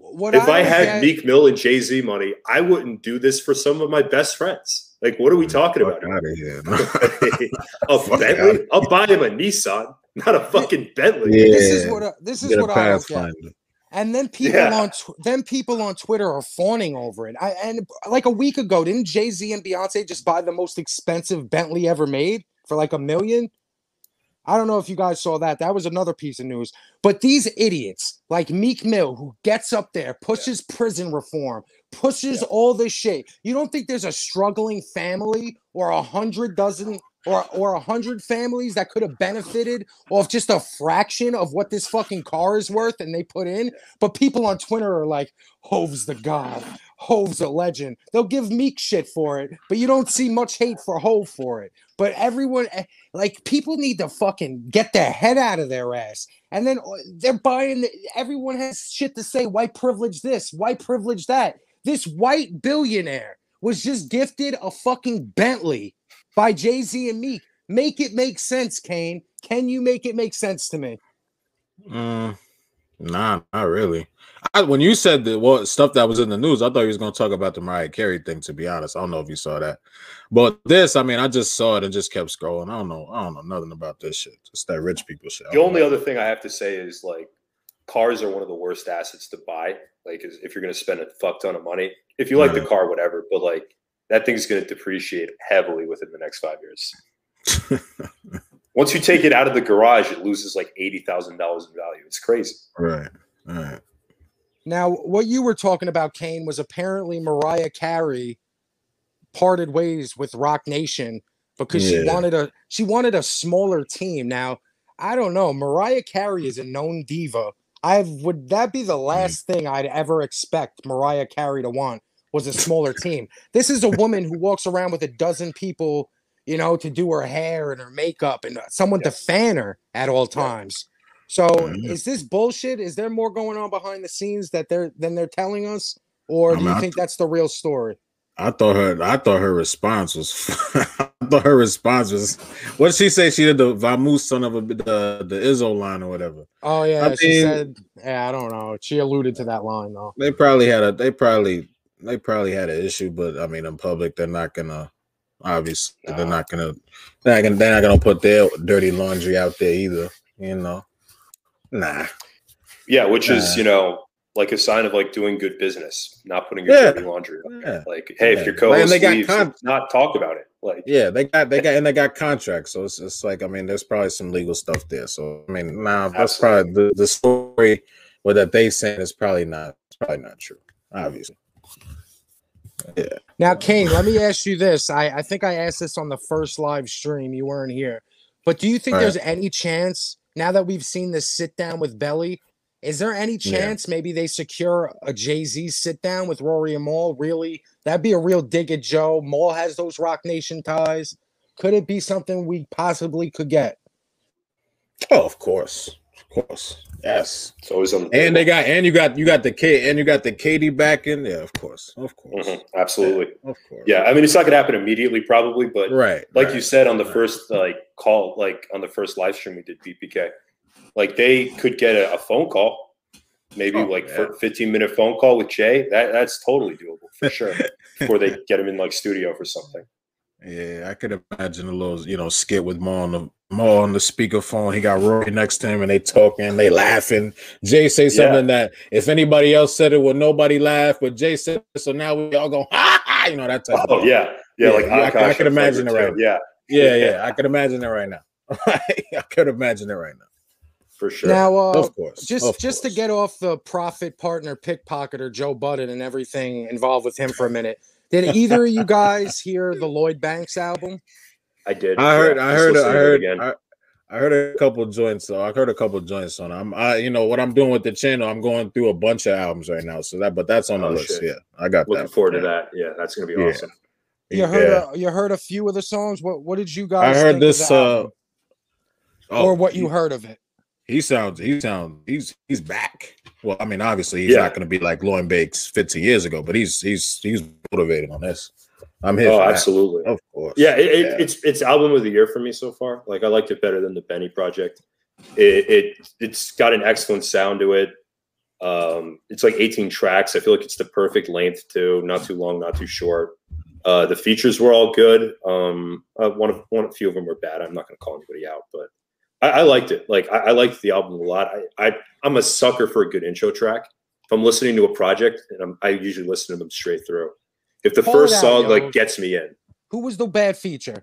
What if I, don't had get- Meek Mill and Jay Z money, I wouldn't do this for some of my best friends. Like, what are we talking Fuck about? out of here. a Bentley? I'll buy him a Nissan, not a fucking Bentley. Yeah. this is what I- this is what I don't get. And then people Yeah. on tw- then people on Twitter are fawning over it. I, and like a week ago, didn't Jay Z and Beyonce just buy the most expensive Bentley ever made for like a million? I don't know if you guys saw that. That was another piece of news. But these idiots like Meek Mill, who gets up there, pushes prison reform, pushes all this shit. You don't think there's a struggling family or a hundred dozen or or a hundred families that could have benefited off just a fraction of what this fucking car is worth and they put in. But people on Twitter are like, Hove's the god, Hove's a legend. They'll give Meek shit for it, but you don't see much hate for Hove for it. But everyone eh, like people need to fucking get their head out of their ass. And then uh, they're buying the, everyone has shit to say, white privilege this, white privilege that. This white billionaire was just gifted a fucking Bentley by Jay Z and Meek. Make it make sense, Kane. Can you make it make sense to me? Mm, nah, not really. I, when you said the well stuff that was in the news, I thought you was going to talk about the Mariah Carey thing. To be honest, I don't know if you saw that, but this, I mean, I just saw it and just kept scrolling. I don't know. I don't know nothing about this shit. It's that rich people shit. The only know. other thing I have to say is like cars are one of the worst assets to buy. Like if you're going to spend a fuck ton of money, if you like the car, whatever, but like that thing's going to depreciate heavily within the next five years. Once you take it out of the garage, it loses like eighty thousand dollars in value. It's crazy. right, right. Now, what you were talking about, Kane, was apparently Mariah Carey parted ways with Roc Nation because she wanted a she wanted a smaller team. Now, I don't know. Mariah Carey is a known diva. I would that be the last hmm. thing I'd ever expect Mariah Carey to want was a smaller team. This is a woman who walks around with a dozen people, you know, to do her hair and her makeup and uh, someone to fan her at all times. So Mhm. is this bullshit? Is there more going on behind the scenes that they're than they're telling us? Or I do mean, you I think that's the real story? I thought her. I thought her response was. I thought her response was. What did she say? She did the vamoose son of a the the Izzo line or whatever. Oh yeah, I she mean- said yeah, I don't know. She alluded to that line though. They probably had a. They probably. They probably had an issue, but I mean, in public, they're not gonna. Obviously, they're not gonna. They're not gonna. They're not gonna put their dirty laundry out there either. You know. Nah. Yeah, which is Uh, you know like a sign of like doing good business, not putting your Yeah. dirty laundry. Yeah. Like, hey, Yeah. if your And co-host they got leaves, con- not talk about it. Like, Yeah, they got they got and they got contracts, so it's, it's like I mean, there's probably some legal stuff there. So I mean, nah, that's probably the, the story. What that they saying is probably not probably not true. Obviously, yeah. Now, Kane, let me ask you this. I, I think I asked this on the first live stream. You weren't here. But do you think Right. there's any chance, now that we've seen this sit down with Belly, is there any Yeah. chance maybe they secure a Jay Z sit down with Rory and Mal? Really? That'd be a real dig at Joe. Mal has those Roc Nation ties. Could it be something we possibly could get? Oh, of course, of course, yes. it's always on. The And they got and you got you got the K and you got the Katie back in. Yeah, of course, of course, Mhm, absolutely. of course. Yeah, I mean, it's not to happen immediately, probably, but right. like right. you said on the first like call, like on the first live stream we did BPK, like they could get a, a phone call, maybe Oh, like yeah. for 15 minute phone call with Jay. That that's totally doable for sure. before they get him in like studio for something. Yeah, I could imagine a little, you know, skit with Mal on the Mal on the speakerphone. He got Rory next to him, and they talking, they laughing. Jay say something that if anybody else said it, would nobody laugh, but Jay said, it, so now we all go, ha ha, you know that type. Oh of yeah, yeah, Yeah, like yeah, I can- I Akash can and imagine it right too. Yeah, yeah, yeah. I could imagine it right now. I could imagine it right now. for sure. Now, uh, Of course, just of just to get off the profit partner pickpocketer Joe Budden and everything involved with him for a minute. Did either of you guys hear the Lloyd Banks album? I did. I heard, yeah, I just heard, I heard. I, I heard a couple joints. So I heard a couple joints on. I'm, I, you know, what I'm doing with the channel. I'm going through a bunch of albums right now. So that, but that's on the Oh, list. shit. Yeah, I got Looking that. forward to that. Yeah, that's gonna be Yeah. awesome. You heard Yeah. a, you heard a few of the songs. What what did you guys? I heard think of this. the Uh, oh, or what you heard of it? He sounds. He sounds. He's he's back. Well, I mean, obviously he's Yeah. not going to be like Lauren Bakes 50 years ago, but he's he's he's motivated on this. I'm here. Oh, for that. absolutely. Of course. Yeah, it, it, it's it's album of the year for me so far. Like I liked it better than the Benny project. It, it it's got an excellent sound to it. Um, it's like 18 tracks. I feel like it's the perfect length too. Not too long, not too short. Uh, the features were all good. Um, uh, one of one, a few of them were bad. I'm not going to call anybody out, but I, I liked it. Like I, I liked the album a lot. I, I I'm a sucker for a good intro track. If I'm listening to a project, and I'm, I usually listen to them straight through. If the it first out, song yo. like gets me in, Who was the bad feature?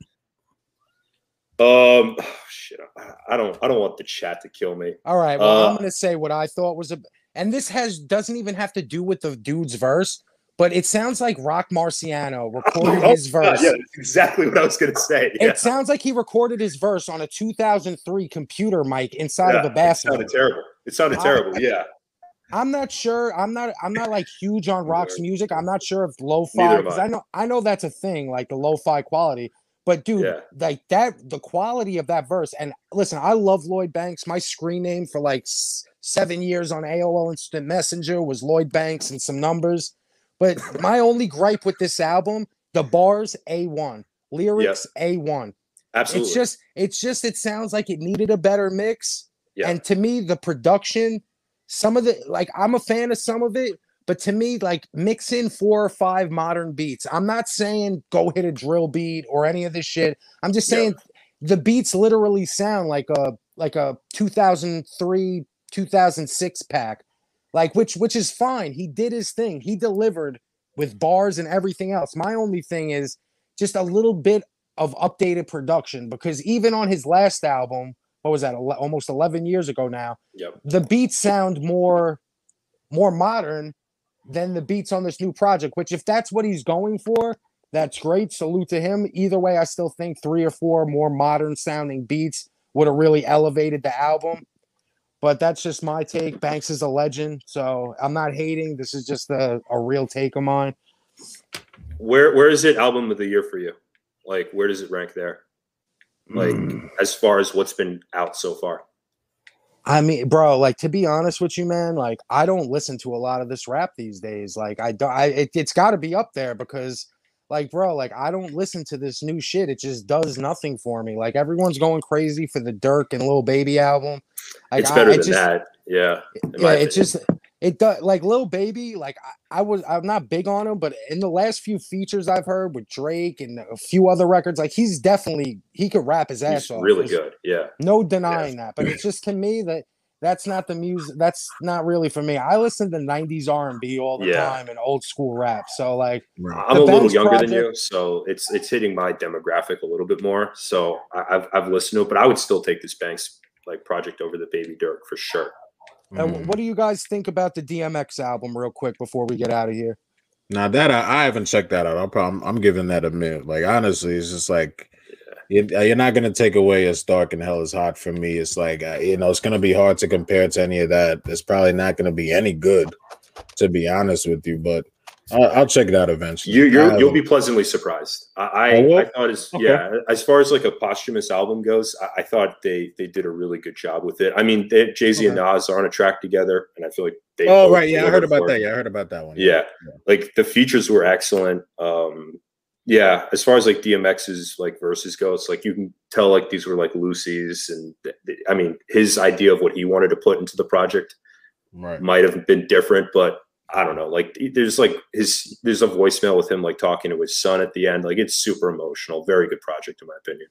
um, shit, I, I don't, I don't want the chat to kill me. All right. Well, I'm Uh, gonna say what I thought was a, and this has doesn't even have to do with the dude's verse, but it sounds like Roc Marciano oh, recorded Oh, his God, verse. yeah, that's exactly what I was gonna say. Yeah. It sounds like he recorded his verse on a 2003 computer mic inside Yeah, of a basket. It sounded terrible. It sounded I- terrible. Yeah. I'm not sure. I'm not. I'm not like huge on Roc's music. I'm not sure if lo-fi because I. I know I know that's a thing, like the lo-fi quality. But dude, Yeah. like that, the quality of that verse. And listen, I love Lloyd Banks. My screen name for like seven years on AOL Instant Messenger was Lloyd Banks and some numbers. But my only gripe with this album, the bars A1, lyrics A1. Absolutely. It's just, it's just, it sounds like it needed a better mix. Yeah. And to me, the production, some of the like, I'm a fan of some of it, but to me, like mix in four or five modern beats. I'm not saying go hit a drill beat or any of this shit. I'm just saying the beats literally sound like a like a 2003 2006 pack like which which is fine. He did his thing. He delivered with bars and everything else. My only thing is just a little bit of updated production because even on his last album what was that almost 11 years ago now Yep. the beats sound more more modern than the beats on this new project which if that's what he's going for that's great. Salute to him. Either way i still think three or four more modern sounding beats would have really elevated the album but that's just my take banks is a legend so i'm not hating this is just a, a real take of mine Where where is it album of the year for you? Like where does it rank there? Like Hmm. as far as what's been out so far. I mean, bro, like to be honest with you, man, like I don't listen to a lot of this rap these days. Like I don't, I it, it's got to be up there because, like, bro, like I don't listen to this new shit. It just does nothing for me. Like everyone's going crazy for the Durk and little Baby album. Like, it's I- better it than just- that. Yeah. Yeah, it's just it does like little Baby. Like I, I was, I'm not big on him, but in the last few features I've heard with Drake and a few other records, like he's definitely he could rap his ass he's off. really There's- good. Yeah. no denying that, but it's just to me that that's not the music. That's not really for me. I listen to '90s R&B all the Yeah. time and old school rap. So like, I'm The a little Banks younger than you, so it's it's hitting my demographic a little bit more. So I, I've I've listened to it, but I would still take this Banks like project over the Baby Durk for sure. uh, what do you guys think about the DMX album, real quick, before we get out of here? Now that I, I haven't checked that out. I'm probably, I'm giving that a minute. Like honestly, it's just like you- you're not gonna take away as dark and hell is hot from me. It's like uh, you know, it's gonna be hard to compare to any of that. It's probably not gonna be any good, to be honest with you. But I'll, I'll check it out eventually. You, you're, you'll be pleasantly surprised. I I, I thought as Okay. yeah, as far as like a posthumous album goes, I, I thought they they did a really good job with it. I mean, Jay Z and Nas are on a track together, and I feel like they. Oh right, yeah, I heard about that. Yeah, I heard about that one. Yeah, like the features were excellent. Um, yeah, as far as like DMX's like verses go, it's like you can tell like these were like loosies, and th- th- I mean his idea of what he wanted to put into the project right. might have been different, but I don't know. Like there's like his there's a voicemail with him like talking to his son at the end. Like it's super emotional. Very good project in my opinion.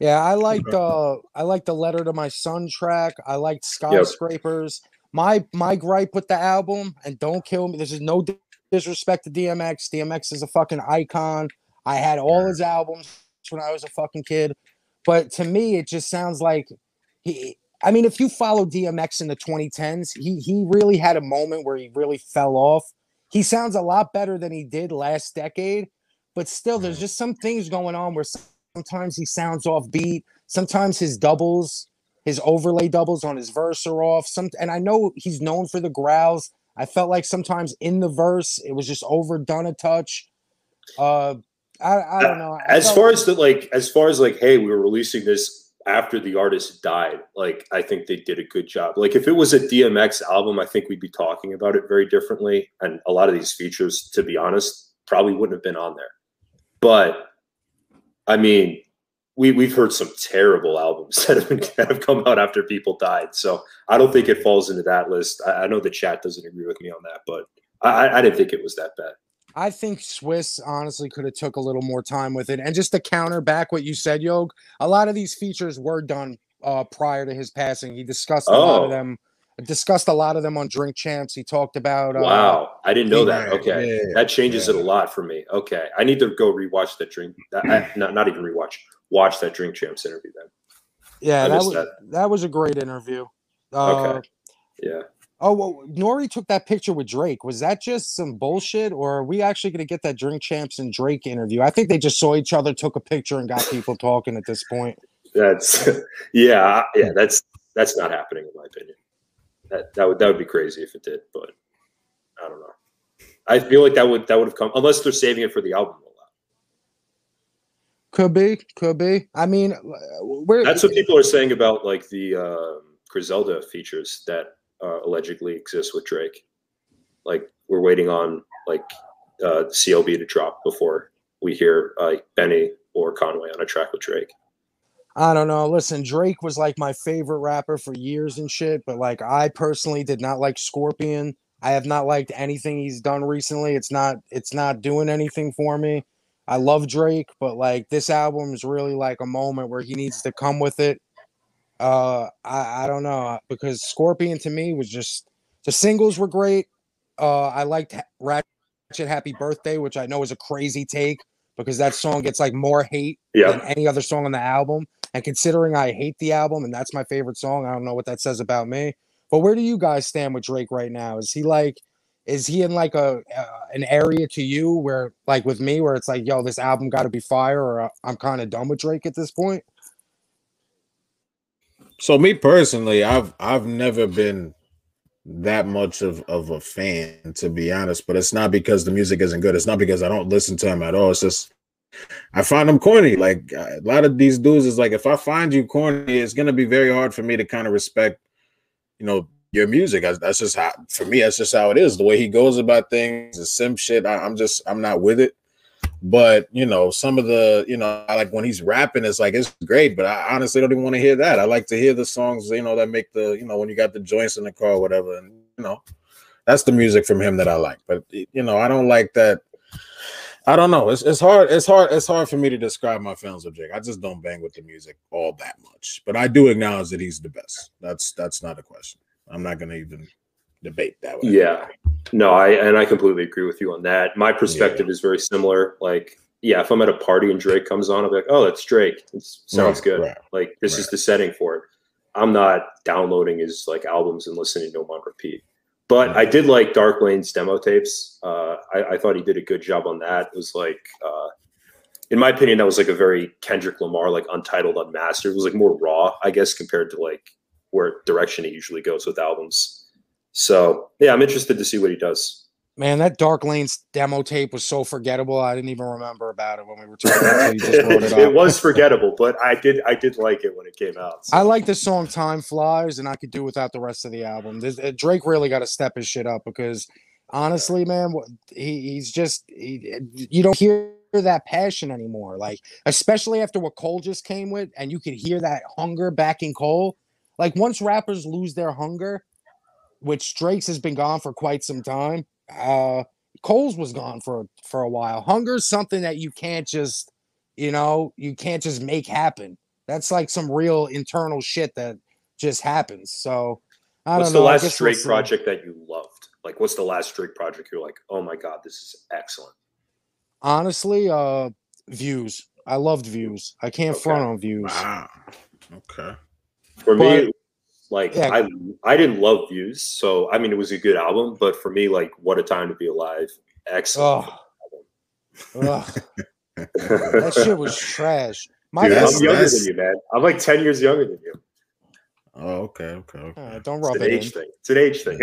Yeah, I liked uh I liked the letter to my son track. I liked skyscrapers. My my gripe with the album, and don't kill me. This is no disrespect to DMX. DMX is a fucking icon. I had all his albums when I was a fucking kid, but to me, it just sounds like he. I mean, if you follow DMX in the 2010s, he he really had a moment where he really fell off. He sounds a lot better than he did last decade, but still, there's just some things going on where sometimes he sounds off beat. Sometimes his doubles, his overlay doubles on his verse are off. Some and I know he's known for the growls. I felt like sometimes in the verse it was just overdone a touch. Uh, I I don't know. I As far as the like, as far as like, hey, we were releasing this after the artist died. Like, I think they did a good job. Like, if it was a DMX album, I think we'd be talking about it very differently. And a lot of these features, to be honest, probably wouldn't have been on there. But I mean, we we've heard some terrible albums that have been, that have come out after people died. So I don't think it falls into that list. I, I know the chat doesn't agree with me on that, but I, I didn't think it was that bad. I think Swizz honestly could have took a little more time with it. And just to counter back what you said, Yog, a lot of these features were done uh, prior to his passing. He discussed a lot Oh. of them. Discussed a lot of them on Drink Champs. He talked about uh, Wow, I didn't know that. Okay, yeah, that changes it a lot for me. Okay, I need to go rewatch that drink. I, not not even rewatch. Watch that Drink Champs interview then. Yeah, that was that. that. was a great interview. Uh, Okay. Yeah, Oh, well, N.O.R.E. took that picture with Drake. Was that just some bullshit, or are we actually going to get that Drink Champs and Drake interview? I think they just saw each other, took a picture, and got people talking at this point. That's yeah, yeah. That's that's not happening in my opinion. That that would that would be crazy if it did, but I don't know. I feel like that would that would have come unless they're saving it for the album rollout. Could be, could be. I mean, That's what people are saying about like the um, Griselda features that uh, allegedly exists with Drake. Like we're waiting on like uh, CLB to drop before we hear uh, Benny or Conway on a track with Drake. I don't know. Listen, Drake was like my favorite rapper for years and shit, but like I personally did not like Scorpion. I have not liked anything he's done recently. It's not it's not doing anything for me. I love Drake, but like this album is really like a moment where he needs to come with it. Uh I, I don't know because Scorpion to me was just the singles were great. Uh I liked Ratchet Happy Birthday, which I know is a crazy take because that song gets like more hate Yeah. than any other song on the album. And considering I hate the album and that's my favorite song, I don't know what that says about me. But where do you guys stand with Drake right now? Is he like, is he in like a uh, an area to you where like with me where it's like, yo, this album got to be fire, or uh, I'm kind of done with Drake at this point? So me personally, I've I've never been that much of, of a fan, to be honest. But it's not because the music isn't good. It's not because I don't listen to him at all. It's just I find him corny. Like uh, a lot of these dudes is like, if I find you corny, it's gonna be very hard for me to kind of respect, you know, your music. That's, that's just how for me. That's just how it is. The way he goes about things, the sim shit. I, I'm just I'm not with it. But you know, some of the you know, like when he's rapping, it's like it's great. But I honestly don't even want to hear that. I like to hear the songs, you know, that make the you know when you got the joints in the car whatever, and you know, that's the music from him that I like. But you know, I don't like that. I don't know. It's it's hard. It's hard. It's hard for me to describe my feelings with Jake. I just don't bang with the music all that much. But I do acknowledge that he's the best. That's that's not a question. I'm not gonna even debate that way. Yeah. No, I and I completely agree with you on that. My perspective is very similar. Like, yeah, if I'm at a party and Drake comes on, I'll be like, oh, that's Drake. It sounds Right, good. right, like this is the setting for it. I'm not downloading his like albums and listening to them on repeat. But I did like Dark Lane's demo tapes. Uh, I, I thought he did a good job on that. It was like, uh, in my opinion, that was like a very Kendrick Lamar, like untitled, unmastered. It was like more raw, I guess, compared to like where direction he usually goes with albums. So yeah, I'm interested to see what he does. Man, that Dark Lanes demo tape was so forgettable. I didn't even remember about it when we were talking. until you just brought it up. it was forgettable, but I did I did like it when it came out. So, I like the song "Time Flies," and I could do without the rest of the album. This, uh, Drake really got to step his shit up because, honestly, man, he, he's just he, you don't hear that passion anymore. Like especially after what Cole just came with, and you could hear that hunger back in Cole. Like once rappers lose their hunger, which Drake's has been gone for quite some time. Uh, Cole's was gone for for a while. Hunger's something that you can't just, you know, you can't just make happen. That's like some real internal shit that just happens. So I what's don't know. What's the last guess we'll Drake project that you loved? Like, what's the last Drake project you're like, oh my god, this is excellent? Honestly, uh, views. I loved views. I can't front on views. Wow. Okay. For But- me, like Yeah. I I didn't love Views, so I mean it was a good album, but for me, like What a Time to Be Alive, excellent. Ugh, that shit was trash. My Dude, That's- I'm younger that's- than you, man. I'm like 10 years younger than you. Oh, okay, okay, okay. Uh, don't It's rub an it in. age thing. It's an age thing.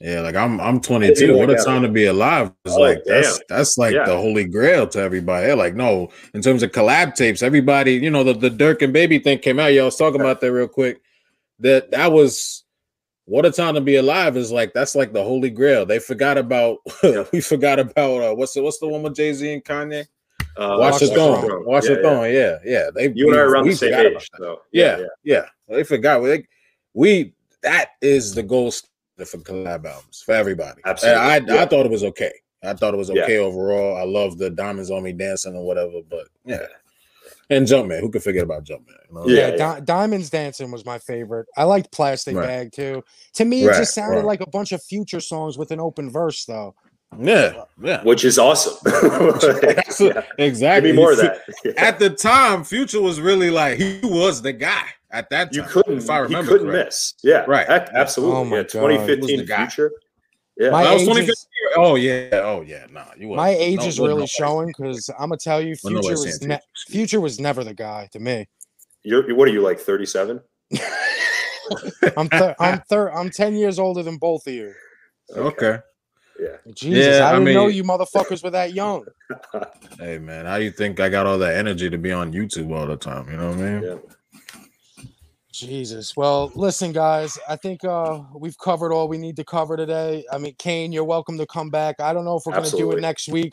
Yeah, like I'm I'm 22. What a time to be alive. It's Oh, like that's damn. that's like Yeah. the holy grail to everybody. They're like, no, in terms of collab tapes, everybody, you know, the, the Durk and Baby thing came out. Y'all was talking about that real quick. That that was what a time to be alive is like that's like the holy grail. They forgot about we forgot about uh, what's the what's the one with Jay-Z and Kanye? Uh, Watch the Throne. Watch Yeah, the Throne. Yeah, yeah. They You and I are around the same age, so Yeah, yeah. They forgot. We, we that is the gold standard for collab albums for everybody. Absolutely, I, yeah. I thought it was okay. I thought it was Yeah. okay overall. I love the diamonds on me dancing or whatever, but yeah. And Jumpman, who could forget about Jumpman? You know? Yeah, Yeah, Di- Diamonds Dancing was my favorite. I liked Plastic Right. Bag too. To me, it Right, just sounded right. like a bunch of future songs with an open verse, though. yeah, yeah. Which is awesome. Yeah. Exactly. Give me more of that. Yeah. At the time, Future was really like he was the guy. at that time. You couldn't. if I you remember couldn't correctly. miss. Yeah, Right. Ac- Absolutely. Oh my yeah, God. 2015 Who's the guy? future. Yeah. My That was age is- Oh yeah, oh yeah, nah. You My age No, is really nobody. showing because I'm gonna tell you, future nobody was ne- future. future was never the guy to me. You're what are you like 37? I'm thir- I'm thir- I'm ten years older than both of you. Okay. Yeah. Jesus, Yeah, I I didn't know you motherfuckers were that young. Hey man, how you think I got all that energy to be on YouTube all the time? You know what I mean? Yeah. Jesus. Well, listen, guys. I think uh we've covered all we need to cover today. I mean, Kane, you're welcome to come back. I don't know if we're gonna do it next week or